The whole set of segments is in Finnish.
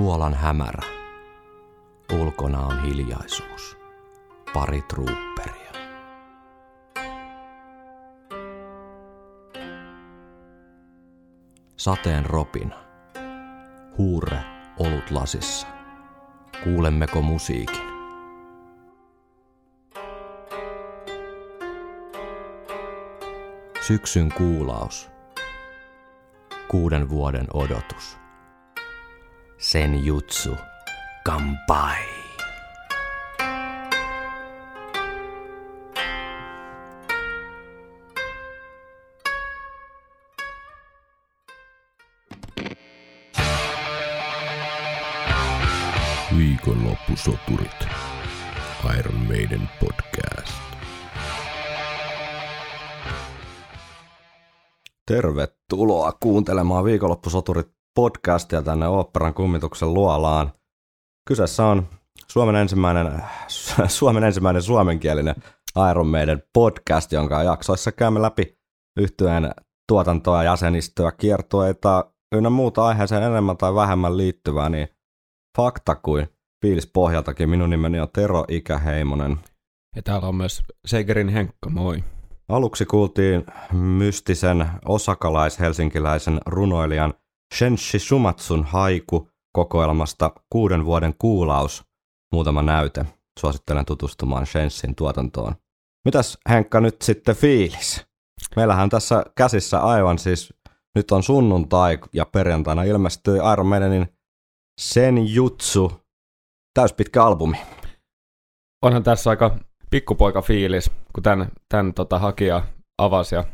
Luolan hämärä. Ulkona on hiljaisuus. Pari trupperia. Sateen ropina. Huure olut lasissa. Kuulemmeko musiikin? Syksyn kuulaus. Kuuden vuoden odotus. Sen jutsu. Kampai. Viikonloppusoturit. Iron Maiden podcast. Tervetuloa kuuntelemaan Viikonloppusoturit podcastia tänne Oopperan kummituksen luolaan. Kyseessä on Suomen ensimmäinen, Suomen ensimmäinen suomenkielinen Iron Maiden podcast, jonka jaksoissa käymme läpi yhtyeen tuotantoa, jäsenistöä, kiertueita ynnä muuta aiheeseen enemmän tai vähemmän liittyvää, niin fakta kuin fiilis pohjaltakin. Minun nimeni on Tero Ikäheimonen. Ja täällä on myös Segerin Henkka, moi. Aluksi kuultiin mystisen osakalais-helsinkiläisen runoilijan Shenshi Sumatsun haiku kokoelmasta kuuden vuoden kuulaus. Muutama näyte. Suosittelen tutustumaan Shenshin tuotantoon. Mitäs Henkka nyt sitten fiilis? Meillähän tässä käsissä aivan siis, nyt on sunnuntai ja perjantaina ilmestyi Iron Maidenin Senjutsu täyspitkä albumi. Onhan tässä aika pikkupoika fiilis, kun tämän, tämän tota, hakija avasi ja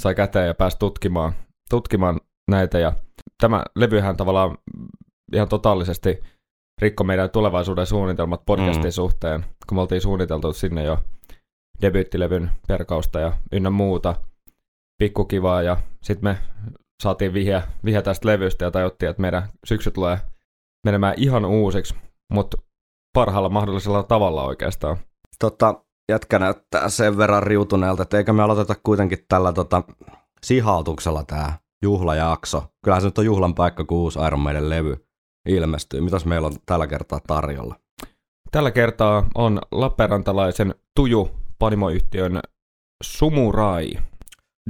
sai käteen ja pääsi tutkimaan, tutkimaan näitä. Ja tämä levyhän tavallaan ihan totaalisesti rikko meidän tulevaisuuden suunnitelmat podcastin mm. suhteen, kun me oltiin suunniteltu sinne jo debyyttilevyn perkausta ja ynnä muuta pikkukivaa ja sitten me saatiin vihje, vihje tästä levystä ja tajuttiin, että meidän syksy tulee menemään ihan uusiksi, mutta parhaalla mahdollisella tavalla oikeastaan. Tota, jätkä näyttää sen verran riutuneelta, että eikä me aloiteta kuitenkin tällä tota, sihautuksella tämä juhlajakso. Kyllähän se nyt on juhlan paikka, kun uusi Iron Maiden levy ilmestyy. Mitäs meillä on tällä kertaa tarjolla? Tällä kertaa on Lappeenrantalaisen Tuju panimoyhtiön Sumurai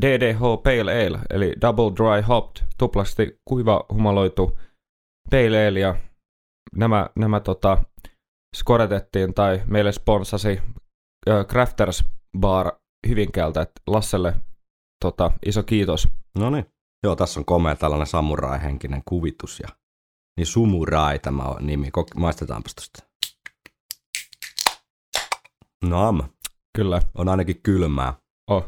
DDH Pale Ale, eli Double Dry Hopped, tuplasti kuiva humaloitu Pale Ale, ja nämä, nämä tota, skoretettiin tai meille sponsasi äh, Crafters Bar Hyvinkäältä, että Lasselle tota, iso kiitos. No niin. Joo, tässä on komea tällainen samurai-henkinen kuvitus ja niin Sumurai tämä on nimi. Kok- maistetaanpa tästä. Nam. Kyllä. On ainakin kylmää. Oh.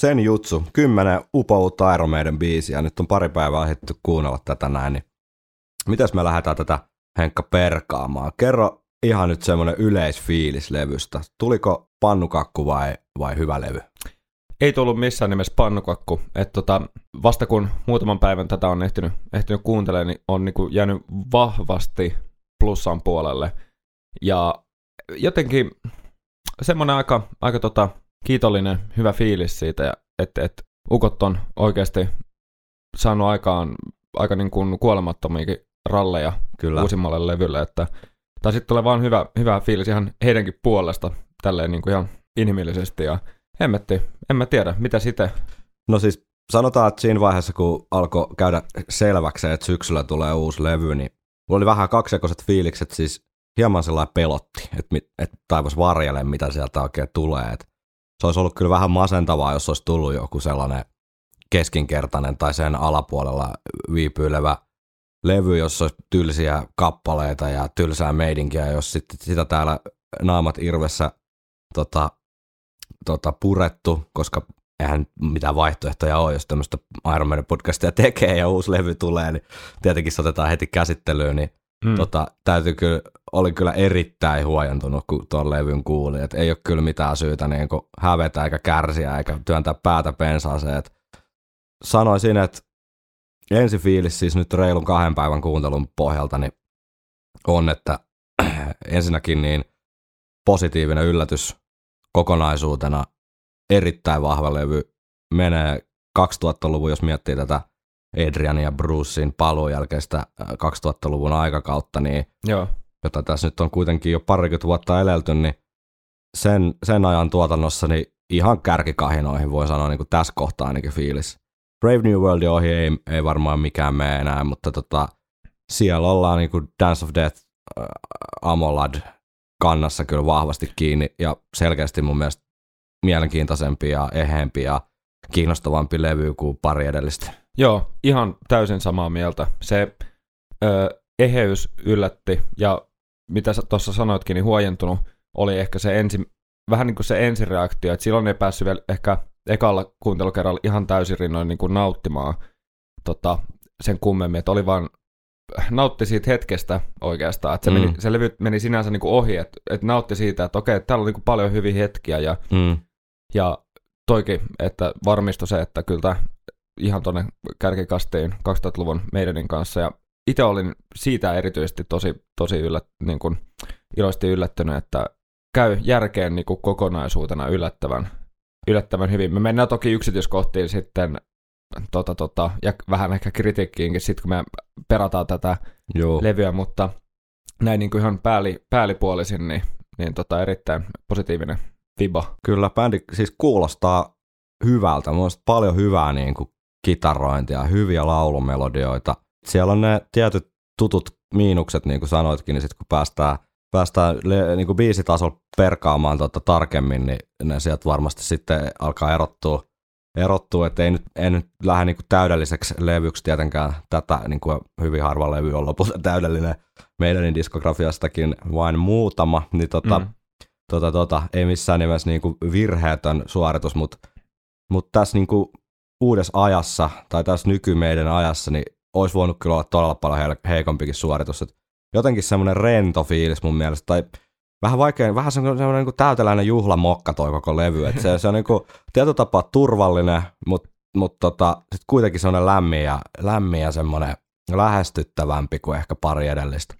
Sen jutsu. Kymmenen upoutta Iron Maiden biisiä. Nyt on pari päivää ehditty kuunnella tätä näin. Niin mitäs me lähdetään tätä Henkka perkaamaan? Kerro ihan nyt semmoinen yleisfiilis levystä. Tuliko pannukakku vai, vai hyvä levy? Ei tullut missään nimessä pannukakku. Et tota, vasta kun muutaman päivän tätä on ehtinyt, ehtinyt kuuntelemaan, niin on niinku jäänyt vahvasti plussan puolelle. Ja jotenkin semmoinen aika, aika tota, kiitollinen, hyvä fiilis siitä, että et ukot on oikeasti saanut aikaan aika niin kuin kuolemattomiakin ralleja Kyllä. uusimmalle levylle, että tai sitten tulee vaan hyvä, hyvä fiilis ihan heidänkin puolesta, tälleen niin kuin ihan inhimillisesti ja hemmetti, en mä tiedä, mitä sitten? No siis sanotaan, että siinä vaiheessa, kun alkoi käydä selväksi, että syksyllä tulee uusi levy, niin mulla oli vähän kaksijakoiset fiilikset, siis hieman sellainen pelotti, että, että taivas varjele, mitä sieltä oikein tulee. Että se olisi ollut kyllä vähän masentavaa, jos olisi tullut joku sellainen keskinkertainen tai sen alapuolella viipyilevä levy, jossa olisi tylsiä kappaleita ja tylsää meidinkiä, jos sitä täällä naamat irvessä tota, tota, purettu, koska eihän mitään vaihtoehtoja ole, jos tämmöistä Iron Maiden podcastia tekee ja uusi levy tulee, niin tietenkin se otetaan heti käsittelyyn, niin mm. tota, täytyy kyllä, oli kyllä erittäin huojentunut, kun tuon levyn kuuli, että ei ole kyllä mitään syytä niin hävetä eikä kärsiä eikä työntää päätä pensaaseen. sanoisin, että ensi fiilis siis nyt reilun kahden päivän kuuntelun pohjalta niin on, että ensinnäkin niin positiivinen yllätys kokonaisuutena erittäin vahva levy. Menee 2000-luvun, jos miettii tätä Adrian ja Brucein paluun jälkeistä äh, 2000-luvun aikakautta, niin Joo. jota tässä nyt on kuitenkin jo parikymmentä vuotta elelty, niin sen, sen ajan tuotannossa niin ihan kärkikahinoihin voi sanoa niin kuin tässä kohtaa ainakin fiilis. Brave New Worldin ohi ei, ei varmaan mikään mene enää, mutta tota, siellä ollaan niin kuin Dance of Death, äh, Amolad kannassa kyllä vahvasti kiinni ja selkeästi mun mielestä mielenkiintoisempi ja eheempi ja kiinnostavampi levy kuin pari edellistä. Joo, ihan täysin samaa mieltä. Se ö, eheys yllätti ja mitä tuossa sanoitkin, niin huojentunut oli ehkä se ensi, vähän niin kuin se ensireaktio, että silloin ei päässyt vielä ehkä ekalla kuuntelukerralla ihan täysin rinnoin niin kuin nauttimaan tota, sen kummemmin, että oli vaan nautti siitä hetkestä oikeastaan, että se, Mm. meni, se levy meni sinänsä niin kuin ohi, että, että nautti siitä, että okei, täällä on niin kuin paljon hyviä hetkiä ja, Mm. ja toikin, että varmistui se, että kyllä ihan tuonne kärkikastiin 2000-luvun meidänin kanssa ja itse olin siitä erityisesti tosi, tosi yllät, niin kuin, iloisesti yllättynyt, että käy järkeen niin kuin kokonaisuutena yllättävän, yllättävän hyvin. Me mennään toki yksityiskohtiin sitten tota, tota, ja vähän ehkä kritiikkiinkin sitten, kun me perataan tätä Joo. levyä, mutta näin niin kuin ihan pääli, päällipuolisin, niin, niin tota, erittäin positiivinen viba. Kyllä bändi siis kuulostaa hyvältä. Mun paljon hyvää niin kuin kitarointia, hyviä laulumelodioita. Siellä on ne tietyt tutut miinukset, niin kuin sanoitkin, niin sitten kun päästään, päästään niin kuin biisitasolla perkaamaan tota tarkemmin, niin ne sieltä varmasti sitten alkaa erottua, erottua että ei nyt, ei nyt lähde niin kuin täydelliseksi levyksi tietenkään tätä, niin kuin hyvin harva levy on lopulta täydellinen meidän diskografiastakin vain muutama, niin tota, Mm. tota, tota, ei missään nimessä niinku virheetön suoritus, mutta mut tässä niinku uudessa ajassa tai tässä nykymeidän ajassa, niin olisi voinut kyllä olla todella paljon he- heikompikin suoritus. Et jotenkin semmoinen rento fiilis mun mielestä, tai vähän vaikea, vähän semmoinen, semmoinen niinku täyteläinen juhlamokka toi koko levy. Et se, se on niinku tietyllä tapaa turvallinen, mutta mut tota, sit kuitenkin semmoinen lämmin ja, lämmin ja semmoinen lähestyttävämpi kuin ehkä pari edellistä.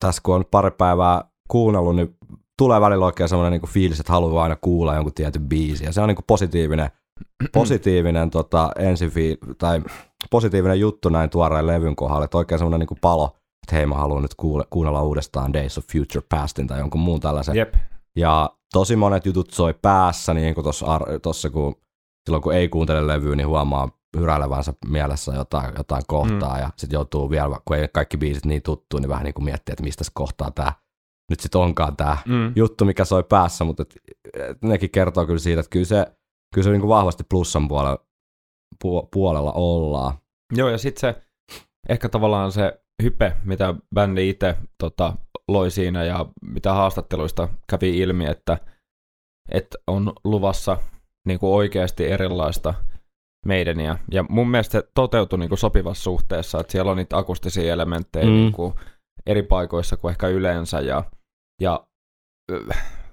Tässä kun on pari päivää kuunnellut, niin tulee välillä oikein semmoinen niinku fiilis, että haluaa aina kuulla jonkun tietyn biisin. Ja se on niinku positiivinen, positiivinen tota, ensi tai positiivinen juttu näin tuoreen levyn kohdalla, että oikein semmoinen niinku palo, että hei mä haluan nyt kuule, kuunnella uudestaan Days of Future Pastin tai jonkun muun tällaisen. Jep. Ja tosi monet jutut soi päässä, niin kuin tuossa kun, silloin kun ei kuuntele levyä, niin huomaa hyräilevänsä mielessä jotain, jotain kohtaa mm. ja sitten joutuu vielä, kun ei kaikki biisit niin tuttu, niin vähän niin kuin miettiä, että mistä kohtaa tämä nyt sitten onkaan tämä Mm. juttu, mikä soi päässä, mutta et, et nekin kertoo kyllä siitä, että kyllä se, kyllä se niin kuin vahvasti plussan puolella, pu, puolella ollaan. Joo, ja sitten se ehkä tavallaan se hype, mitä bändi itse tota, loi siinä ja mitä haastatteluista kävi ilmi, että, että on luvassa niin kuin oikeasti erilaista meidäniä. Ja mun mielestä se toteutui niin kuin sopivassa suhteessa, että siellä on niitä akustisia elementtejä Mm. niin kuin eri paikoissa kuin ehkä yleensä ja, ja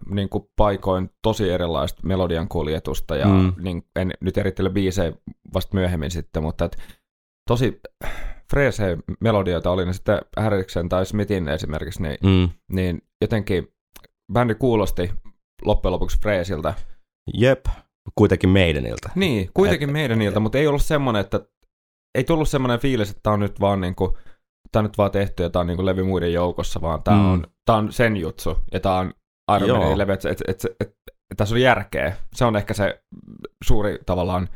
niin kuin paikoin tosi erilaista melodian kuljetusta ja Mm. mm. niin, en nyt erittele biisejä vasta myöhemmin sitten, mutta et, tosi freesejä melodioita oli ne sitten Harriksen tai Smithin esimerkiksi, niin, Mm. niin jotenkin bändi kuulosti loppujen lopuksi freesiltä. Jep, kuitenkin meidäniltä. Niin, kuitenkin Et- meidän niiltä, mutta ei ollut semmoinen, että ei tullut semmoinen fiilis, että tämä on nyt vaan niinku, tää on nyt vaan tehty ja tämä on niinku levy muiden joukossa, vaan tämä Mm. on, tää on sen jutsu ja tämä on Iron levy, että et, et, et, et, et, tässä on järkeä. Se on ehkä se suuri tavallaan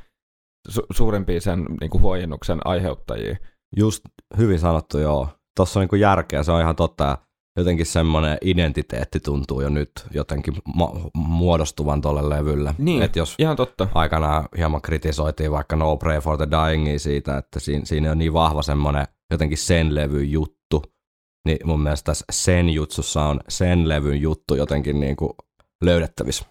su, suurimpia sen niinku huojennuksen aiheuttajia. Just hyvin sanottu, joo. Tuossa on niinku järkeä, se on ihan totta. Ja jotenkin semmoinen identiteetti tuntuu jo nyt jotenkin ma- muodostuvan tolle levylle. Niin. Et jos Ihan totta. aikanaan hieman kritisoitiin vaikka No Pray for the Dyingia siitä, että siinä, siinä on niin vahva semmoinen jotenkin sen levyn juttu, niin mun mielestä tässä sen jutsussa on sen levyn juttu jotenkin niin kuin löydettävissä.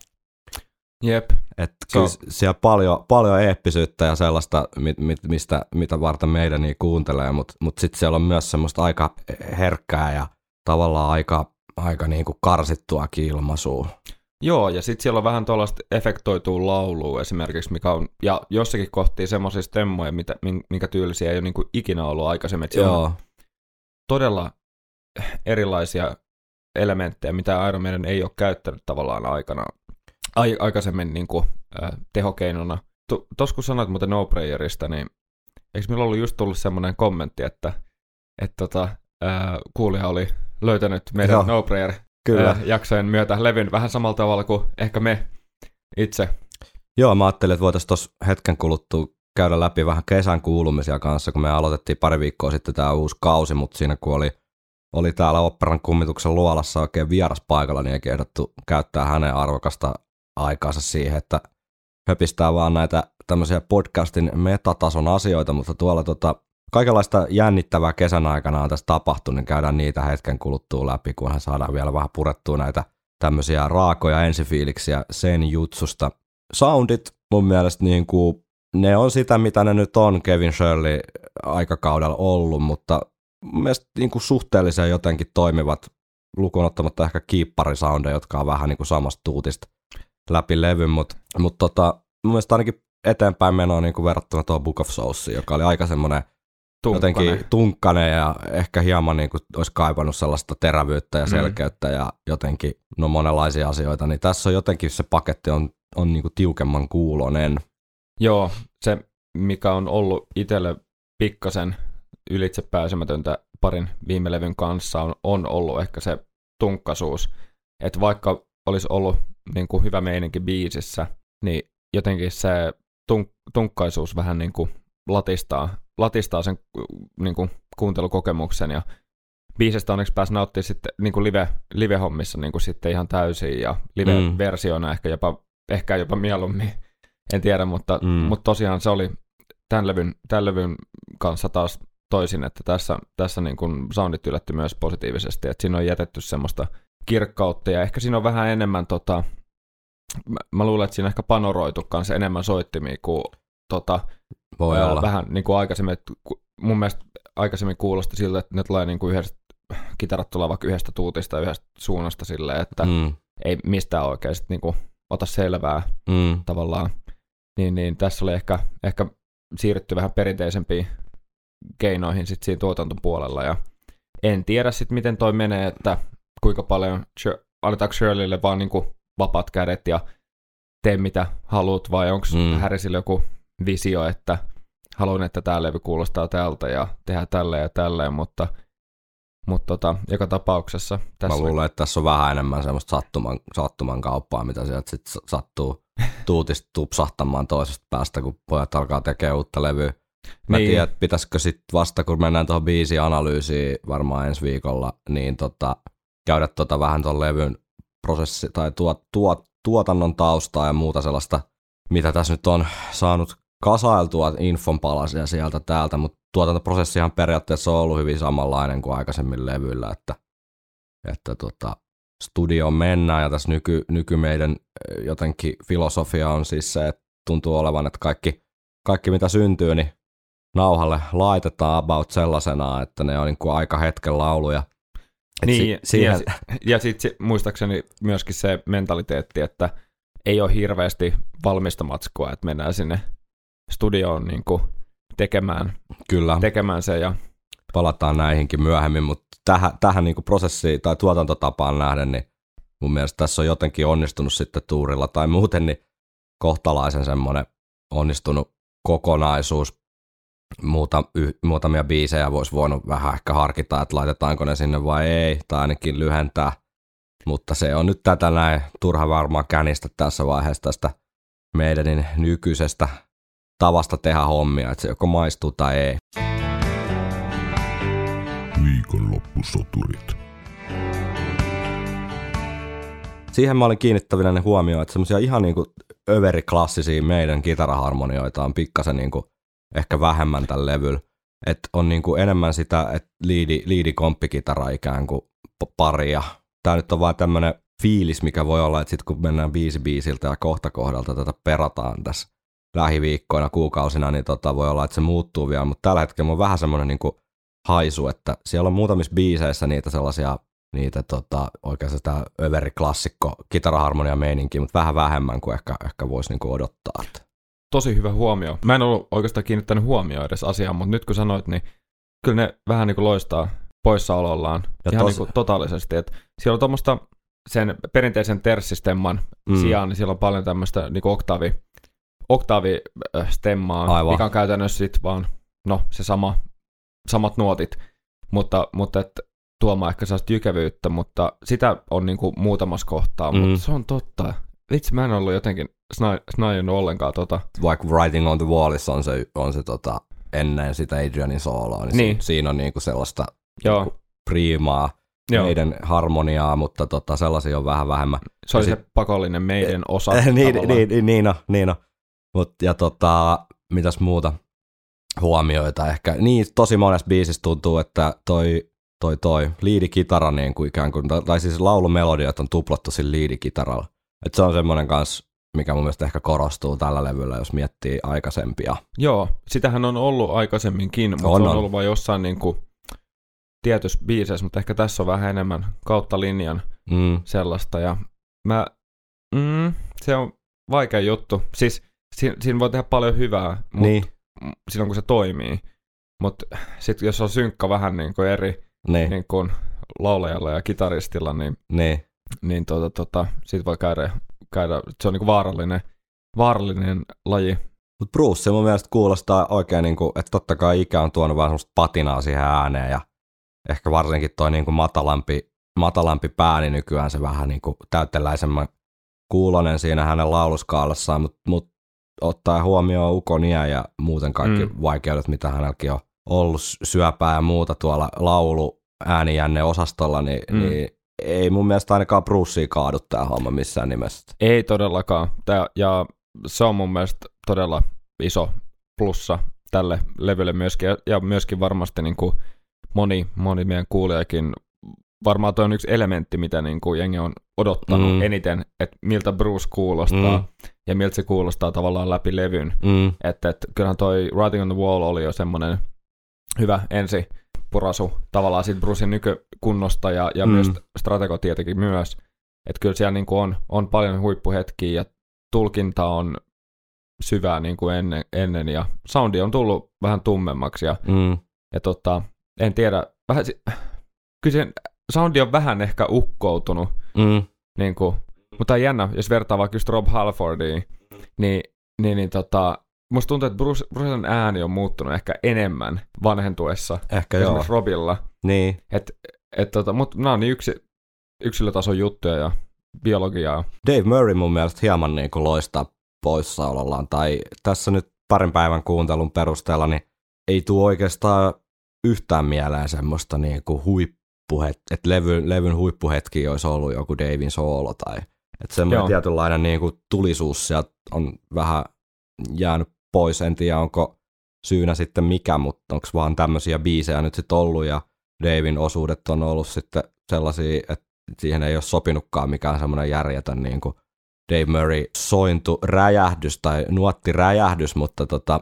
Jep. Että Se on- siellä paljon, paljon eeppisyyttä ja sellaista, mit, mit, mistä, mitä varten meidän niin kuuntelee, mutta mut sitten siellä on myös semmoista aika herkkää ja tavallaan aika, aika niin kuin karsittuakin ilmaisua. Joo, ja sitten siellä on vähän tuollaista efektoitua laulua esimerkiksi, mikä on, ja jossakin kohtii semmoisia stemmoja, mitä, min- minkä tyylisiä ei ole niin ikinä ollut aikaisemmin. Et siellä on Joo, todella erilaisia elementtejä, mitä Iron Maiden ei ole käyttänyt tavallaan aikana, ai, aikaisemmin niin kuin, äh, tehokeinona. Tuossa kun sanoit muuten No Prayerista, niin eikö meillä ollut just tullut semmoinen kommentti, että, että tota, ää, kuulija oli löytänyt meidän Joo. No Prayer Kyllä. ää, jaksojen myötä levyn vähän samalla tavalla kuin ehkä me itse. Joo, mä ajattelin, että voitaisiin tuossa hetken kuluttua käydä läpi vähän kesän kuulumisia kanssa, kun me aloitettiin pari viikkoa sitten tämä uusi kausi, mutta siinä kun oli, oli täällä operan kummituksen luolassa oikein vieras paikalla, niin ei ehdottu käyttää hänen arvokasta aikaansa siihen, että höpistää vaan näitä tämmöisiä podcastin metatason asioita, mutta tuolla tota, kaikenlaista jännittävää kesän aikana on tässä tapahtunut, niin käydään niitä hetken kuluttua läpi, kunhan saadaan vielä vähän purettua näitä tämmöisiä raakoja ensifiiliksiä sen jutsusta. Soundit mun mielestä niin kuin, ne on sitä, mitä ne nyt on Kevin Shirley aikakaudella ollut, mutta mun mielestä niin kuin suhteellisen jotenkin toimivat lukuun ottamatta ehkä kiipparisoundeja, jotka on vähän niin kuin samasta tuutista läpi levyn, mutta mut tota, mun mielestä ainakin eteenpäin menoa niin kuin verrattuna tuohon Book of Soulsiin, joka oli aika semmoinen jotenkin tunkkanen ja ehkä hieman niin kuin olisi kaipannut sellaista terävyyttä ja Mm. selkeyttä ja jotenkin no monenlaisia asioita, niin tässä on jotenkin se paketti on, on niin kuin tiukemman kuulonen. Joo, se mikä on ollut itselle pikkasen ylitse pääsemätöntä parin viime levyn kanssa on, on ollut ehkä se tunkkasuus. Että vaikka olisi ollut niin kuin hyvä meininki biisissä, niin jotenkin se tunk, tunkkaisuus vähän niin kuin latistaa, latistaa sen niin kuin kuuntelukokemuksen ja biisestä onneksi pääsi nauttimaan sitten niin kuin live, live-hommissa niin kuin sitten ihan täysin ja live-versiona ehkä jopa, ehkä jopa mieluummin, en tiedä, mutta, Mm. mm. mutta tosiaan se oli tämän levyn, tämän levyn kanssa taas toisin, että tässä, tässä niin kuin soundit yllätti myös positiivisesti, että siinä on jätetty semmoista kirkkautta ja ehkä siinä on vähän enemmän tota, mä, mä luulen, että siinä on ehkä panoroitu kanssa enemmän soittimia kuin tota, Voi ää, olla. vähän niin kuin aikaisemmin, että mun mielestä aikaisemmin kuulosti siltä, että ne tulee niin kuin yhdestä, kitarat tulee vaikka yhdestä tuutista yhdestä suunnasta silleen, että mm. Mm, ei mistään oikein sit niin kuin ota selvää mm, tavallaan. Niin, niin tässä oli ehkä, ehkä siirrytty vähän perinteisempiin keinoihin sit siinä tuotantopuolella ja en tiedä sitten miten toi menee, että kuinka paljon annetaanko Shirleylle vaan niinku vapaat kädet ja tee mitä haluat vai onko Mm. Harrisille joku visio, että haluan, että tämä levy kuulostaa tältä ja tehdään tälleen ja tälleen, mutta, mutta tota, joka tapauksessa tässä Mä luulen, että tässä on vähän enemmän semmoista sattuman, sattuman kauppaa, mitä sieltä sit s- sattuu tuutista tupsahtamaan toisesta päästä, kun pojat alkaa tekemään uutta levyä. Mä Niin. tiedän, pitäisikö sitten vasta, kun mennään tuohon biisianalyysiin varmaan ensi viikolla, niin tota, käydä tota vähän tuon levyn prosessi tai tuot, tuot, tuotannon taustaa ja muuta sellaista, mitä tässä nyt on saanut kasailtua infon palasia sieltä täältä, mutta tuotantoprosessihan periaatteessa on ollut hyvin samanlainen kuin aikaisemmin levyllä, että, että tota, studioon mennään ja tässä nyky, nyky meidän eh, jotenkin filosofia on siis se, että tuntuu olevan, että kaikki, kaikki mitä syntyy, niin nauhalle laitetaan about sellaisena, että ne on niin kuin aika hetken lauluja. Et Niin, si- siihen, ja, ja sitten muistaakseni myöskin se mentaliteetti, että ei ole hirveästi valmista matskua, että mennään sinne studioon niin kuin tekemään, kyllä, tekemään se ja palataan näihinkin myöhemmin, mutta tähän, tähän niin kuin prosessiin tai tuotantotapaan nähden, niin mun mielestä tässä on jotenkin onnistunut sitten tuurilla tai muuten niin kohtalaisen semmoinen onnistunut kokonaisuus. Muuta, y, muutamia biisejä voisi voinut vähän ehkä harkita, että laitetaanko ne sinne vai ei, tai ainakin lyhentää. Mutta se on nyt tätä näin turha varmaan känistä tässä vaiheessa tästä meidänin nykyisestä tavasta tehdä hommia, että se joko maistuu tai ei. Viikonloppusoturit. siihen mä olin kiinnittävinä huomioon, että semmoisia ihan niinku överiklassisia meidän kitaraharmonioita on pikkasen niinku ehkä vähemmän tällä levyllä. Että on niinku enemmän sitä, että liidi, liidi komppikitara ikään kuin paria. Tää nyt on vaan tämmönen fiilis, mikä voi olla, että sit kun mennään biisi biisiltä ja kohta kohdalta tätä perataan tässä lähiviikkoina, kuukausina, niin tota voi olla, että se muuttuu vielä, mutta tällä hetkellä on vähän semmoinen niinku haisu, että siellä on muutamissa biiseissä niitä sellaisia niitä tota, oikein sitä överiklassikko kitaraharmonia meininkiä, mutta vähän vähemmän kuin ehkä, ehkä voisi niinku odottaa. Tosi hyvä huomio. Mä en ollut oikeastaan kiinnittänyt huomioon edes asiaan, mutta nyt kun sanoit, niin kyllä ne vähän niin kuin loistaa poissaolollaan Ja ihan tos- niin kuin totaalisesti. Et siellä on tuommoista sen perinteisen terssistemman mm. sijaan, niin siellä on paljon tämmöistä niin kuin oktaavi, oktaavistemmaa, Aivan. mikä on käytännössä sit vaan no se sama, samat nuotit, mutta, mutta et, tuomaan ehkä sellaista jykevyyttä, mutta sitä on niin kuin muutamassa kohtaa, mm. mutta se on totta. Vitsi, mä en ollut jotenkin snajannut ollenkaan tota. Vaikka Writing on the Wallissa on se, on se tota, ennen sitä Adrianin sooloa, niin, niin. Si- siinä on niinku sellaista Joo. Niinku priimaa Joo. meidän harmoniaa, mutta tota, sellaisia on vähän vähemmän. Se oli sit... se pakollinen meidän osa. niin, niin, niin, niin, on, niin on. Mut, ja tota, mitäs muuta huomioita ehkä. Niin, tosi monessa biisissä tuntuu, että toi, toi, toi liidikitara niin kuin ikään kuin, tai siis laulumelodiat on tuplattu sillä liidikitaralla. Et se on semmoinen kanssa mikä mun mielestä ehkä korostuu tällä levyllä, jos miettii aikaisempia. Joo, sitähän on ollut aikaisemminkin, mutta on, se on, on. ollut vain jossain niin kuin tietyssä biiseissä, mutta ehkä tässä on vähän enemmän kautta linjan mm. sellaista. Ja mä, mm, se on vaikea juttu. Siis siinä, siinä voi tehdä paljon hyvää, mutta niin. silloin kun se toimii. Mutta sitten jos on synkkä vähän niin kuin eri niin. Niin kuin laulajalla ja kitaristilla, niin, niin. Niin tota, tota, siitä voi käydä käydä, se on niinku vaarallinen, vaarallinen laji. Mutta Bruce mun mielestä kuulostaa oikein, niinku, että totta kai ikä on tuonut vähän semmoista patinaa siihen ääneen ja ehkä varsinkin toi niinku matalampi, matalampi pääni nykyään se vähän niinku täyteläisemmän kuulonen siinä hänen lauluskaalassaan, mutta mut ottaa huomioon ukonia ja muuten kaikki mm. vaikeudet, mitä hänelläkin on ollut syöpää ja muuta tuolla laulu äänijänne osastolla, niin, mm. niin ei mun mielestä ainakaan Brucea kaadu tämä homma missään nimessä. Ei todellakaan. Tää, ja se on mun mielestä todella iso plussa tälle levylle myöskin, ja myöskin varmasti niin kuin moni, moni meidän kuulijakin, varmaan toi on yksi elementti, mitä niin kuin jengi on odottanut mm. eniten, että miltä Bruce kuulostaa, mm. ja miltä se kuulostaa tavallaan läpi levyn. Mm. Että et, kyllähän toi Writing on the Wall oli jo semmoinen hyvä ensi purasu tavallaan siitä Brucein nykykunnosta ja, ja mm. myös Stratego tietenkin myös. Että kyllä siellä niin kuin on, on paljon huippuhetkiä ja tulkinta on syvää niin kuin ennen, ennen ja soundi on tullut vähän tummemmaksi ja, mm. ja tota, en tiedä, vähän, kyllä se soundi on vähän ehkä ukkoutunut, mm. niin kuin, mutta jännä, jos vertaa vaikka just Rob Halfordiin, niin, niin, niin tota, Musta tuntuu, että Bruce, Brucen ääni on muuttunut ehkä enemmän vanhentuessa. Ehkä joo. Robilla. Niin. Et, et tota, mutta nämä on niin yksi, yksilötason juttuja ja biologiaa. Dave Murray mun mielestä hieman niin kuin loistaa poissaolollaan. Tai tässä nyt parin päivän kuuntelun perusteella, niin ei tule oikeastaan yhtään mieleen semmoista niin kuin huippuhet, että levyn, levyn huippuhetki olisi ollut joku Davin soolo tai että semmoinen Joo. tietynlainen niin kuin tulisuus sieltä on vähän jäänyt pois. En tiedä, onko syynä sitten mikä, mutta onko vaan tämmöisiä biisejä nyt sitten ollut ja Davin osuudet on ollut sitten sellaisia, että siihen ei ole sopinutkaan mikään semmoinen järjetön niin kuin Dave Murray sointu räjähdys tai nuotti räjähdys, mutta tota,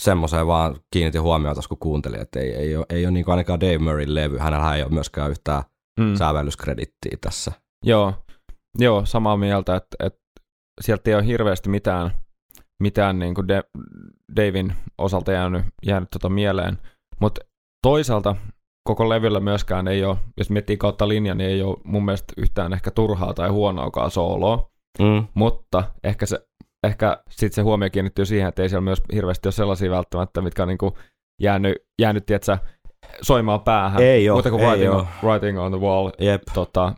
semmoiseen vaan kiinnitin huomiota, kun kuuntelin, että ei, ei ole, ei ole niin ainakaan Dave Murray levy, hänellä ei ole myöskään yhtään mm. sävellyskredittiä tässä. Joo, Joo samaa mieltä, että, että sieltä ei ole hirveästi mitään mitään niin kuin De- Davin osalta jäänyt, jäänyt tota mieleen. Mutta toisaalta koko levyllä myöskään ei ole, jos miettii kautta linjan, niin ei ole mun mielestä yhtään ehkä turhaa tai huonoakaan sooloa. Mm. Mutta ehkä se, ehkä sit se huomio kiinnittyy siihen, että ei siellä myös hirveästi ole sellaisia välttämättä, mitkä on niin kuin jäänyt, jäänyt tietsä, soimaan päähän. Ei ole, Mutta kuin ei writing, on, writing on the Wall, Jep. Tota,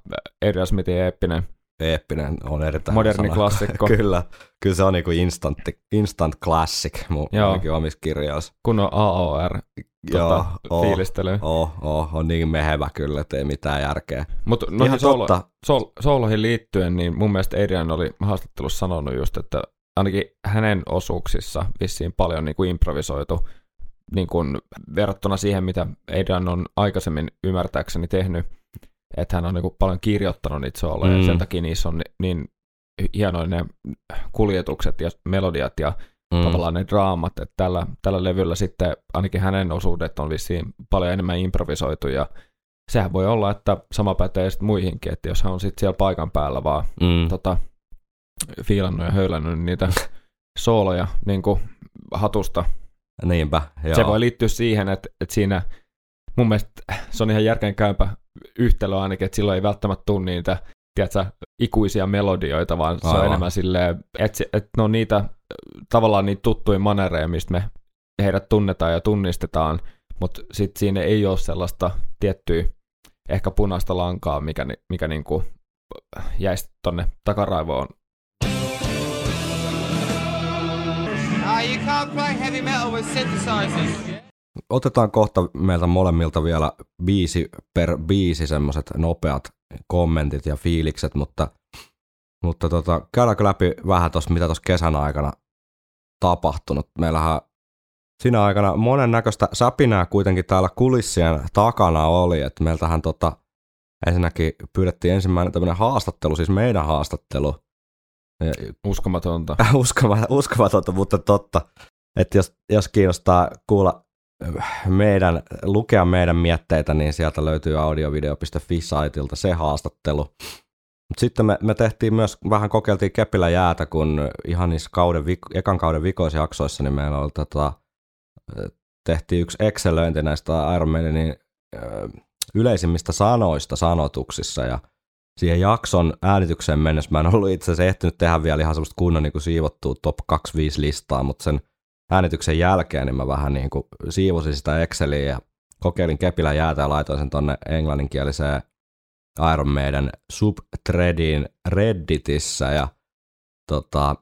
Adrian Smithin eeppinen eeppinen on erittäin Moderni klassikko. kyllä, kyllä se on niinku instant, instant classic mun omissa kirjoissa. Kun on AOR Joo, fiilistely. Oh, oh, on niin mehevä kyllä, että ei mitään järkeä. Mutta noihin soolo, sool, sooloihin liittyen, niin mun mielestä Adrian oli haastattelussa sanonut just, että ainakin hänen osuuksissa vissiin paljon niin kuin improvisoitu niin kuin verrattuna siihen, mitä Adrian on aikaisemmin ymmärtääkseni tehnyt että hän on niin paljon kirjoittanut niitä sooloja, mm. ja sen takia niissä on niin hienoja ne kuljetukset ja melodiat ja mm. tavallaan ne draamat, että tällä, tällä levyllä sitten ainakin hänen osuudet on vissiin paljon enemmän improvisoitu, ja sehän voi olla, että sama pätee sitten muihinkin, että jos hän on sitten siellä paikan päällä vaan mm. tota, fiilannut ja höylännyt niitä sooloja niin kuin hatusta. Niinpä, joo. Se voi liittyä siihen, että, että siinä mun mielestä se on ihan järkeen käypä yhtälö ainakin, että silloin ei välttämättä tule niitä tiedätkö, ikuisia melodioita, vaan se Aivan. on enemmän silleen, että, että ne on niitä tavallaan niitä tuttuja manereja, mistä me heidät tunnetaan ja tunnistetaan, mutta sitten siinä ei ole sellaista tiettyä ehkä punaista lankaa, mikä, mikä niinku jäisi tonne takaraivoon. Ah, you can't play heavy metal with synthesizers. Otetaan kohta meiltä molemmilta vielä biisi per biisi semmoiset nopeat kommentit ja fiilikset, mutta, mutta tota, käydäänkö läpi vähän tuossa, mitä tuossa kesän aikana tapahtunut. Meillähän siinä aikana monen näköistä säpinää kuitenkin täällä kulissien takana oli, että meiltähän tota, ensinnäkin pyydettiin ensimmäinen tämmöinen haastattelu, siis meidän haastattelu. Uskomatonta. uskomatonta, mutta totta. Että jos, jos kiinnostaa kuulla meidän, lukea meidän mietteitä, niin sieltä löytyy audiovideo.fi-saitilta se haastattelu. Mut sitten me, me tehtiin myös, vähän kokeiltiin kepillä jäätä, kun ihan niissä kauden, ekan kauden vikoisjaksoissa, niin meillä oli tota, tehtiin yksi Excelöinti näistä Iron Maidenin yleisimmistä sanoista sanotuksissa ja siihen jakson äänitykseen mennessä mä en ollut itse asiassa ehtinyt tehdä vielä ihan semmoista kunnon niin siivottua top 25 listaa, mutta sen äänityksen jälkeen niin mä vähän niin kuin siivosin sitä Exceliä ja kokeilin kepillä jäätä ja laitoin sen tonne englanninkieliseen Iron Maiden subthreadiin Redditissä ja tota,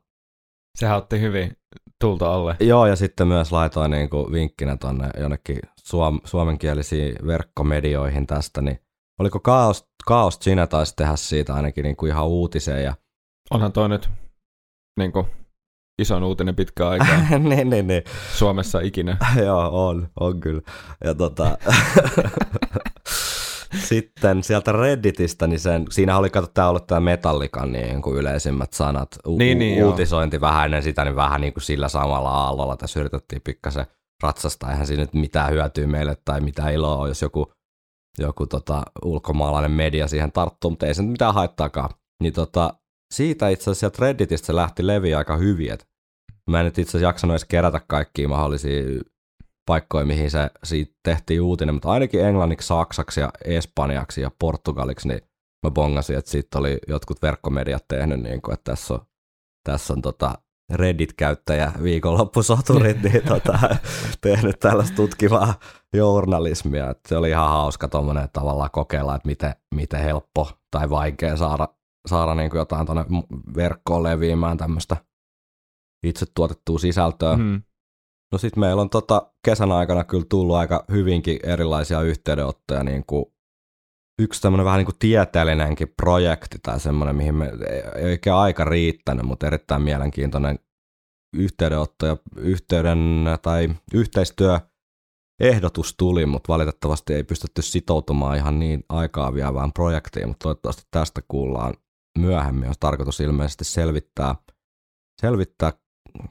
Sehän otti hyvin tulta alle. Joo, ja sitten myös laitoin niin kuin vinkkinä tonne jonnekin suom- suomenkielisiin verkkomedioihin tästä, niin oliko Kaos, Kaos Gina taisi tehdä siitä ainakin niin kuin ihan uutiseen. Ja... Onhan toi nyt niin kuin iso uutinen pitkä aikaa niin, niin, niin. Suomessa ikinä. Joo, on, on kyllä. Ja tota, sitten sieltä Redditistä, niin sen, siinä oli kato, tämä ollut tämä Metallikan niin kuin yleisimmät sanat. U- niin, niin, uutisointi joo. vähän ennen sitä, niin vähän niin kuin sillä samalla aallolla tässä yritettiin pikkasen ratsastaa. Eihän siinä nyt mitään hyötyä meille tai mitään iloa jos joku, joku tota, ulkomaalainen media siihen tarttuu, mutta ei se nyt mitään haittaakaan. Niin tota, siitä itse asiassa sieltä Redditistä se lähti leviä aika hyvin, että mä en nyt itse asiassa jaksanut edes kerätä kaikkia mahdollisia paikkoja, mihin se siitä tehtiin uutinen, mutta ainakin englanniksi, saksaksi ja espanjaksi ja portugaliksi, niin mä bongasin, että siitä oli jotkut verkkomediat tehnyt, niin kuin, että tässä on, tässä on tota Reddit-käyttäjä viikonloppusoturit niin, tota, tehnyt tällaista tutkivaa journalismia. Että se oli ihan hauska tuommoinen tavallaan kokeilla, että miten, miten helppo tai vaikea saada, saada niin kuin jotain tuonne verkkoon leviämään tämmöistä itse tuotettua sisältöä. Mm. No sitten meillä on tota kesän aikana kyllä tullut aika hyvinkin erilaisia yhteydenottoja, niin kuin yksi tämmöinen vähän niin kuin tieteellinenkin projekti tai semmoinen, mihin me ei oikein aika riittänyt, mutta erittäin mielenkiintoinen yhteydenotto ja yhteyden tai yhteistyö ehdotus tuli, mutta valitettavasti ei pystytty sitoutumaan ihan niin aikaa vievään projektiin, mutta toivottavasti tästä kuullaan myöhemmin. On tarkoitus ilmeisesti selvittää, selvittää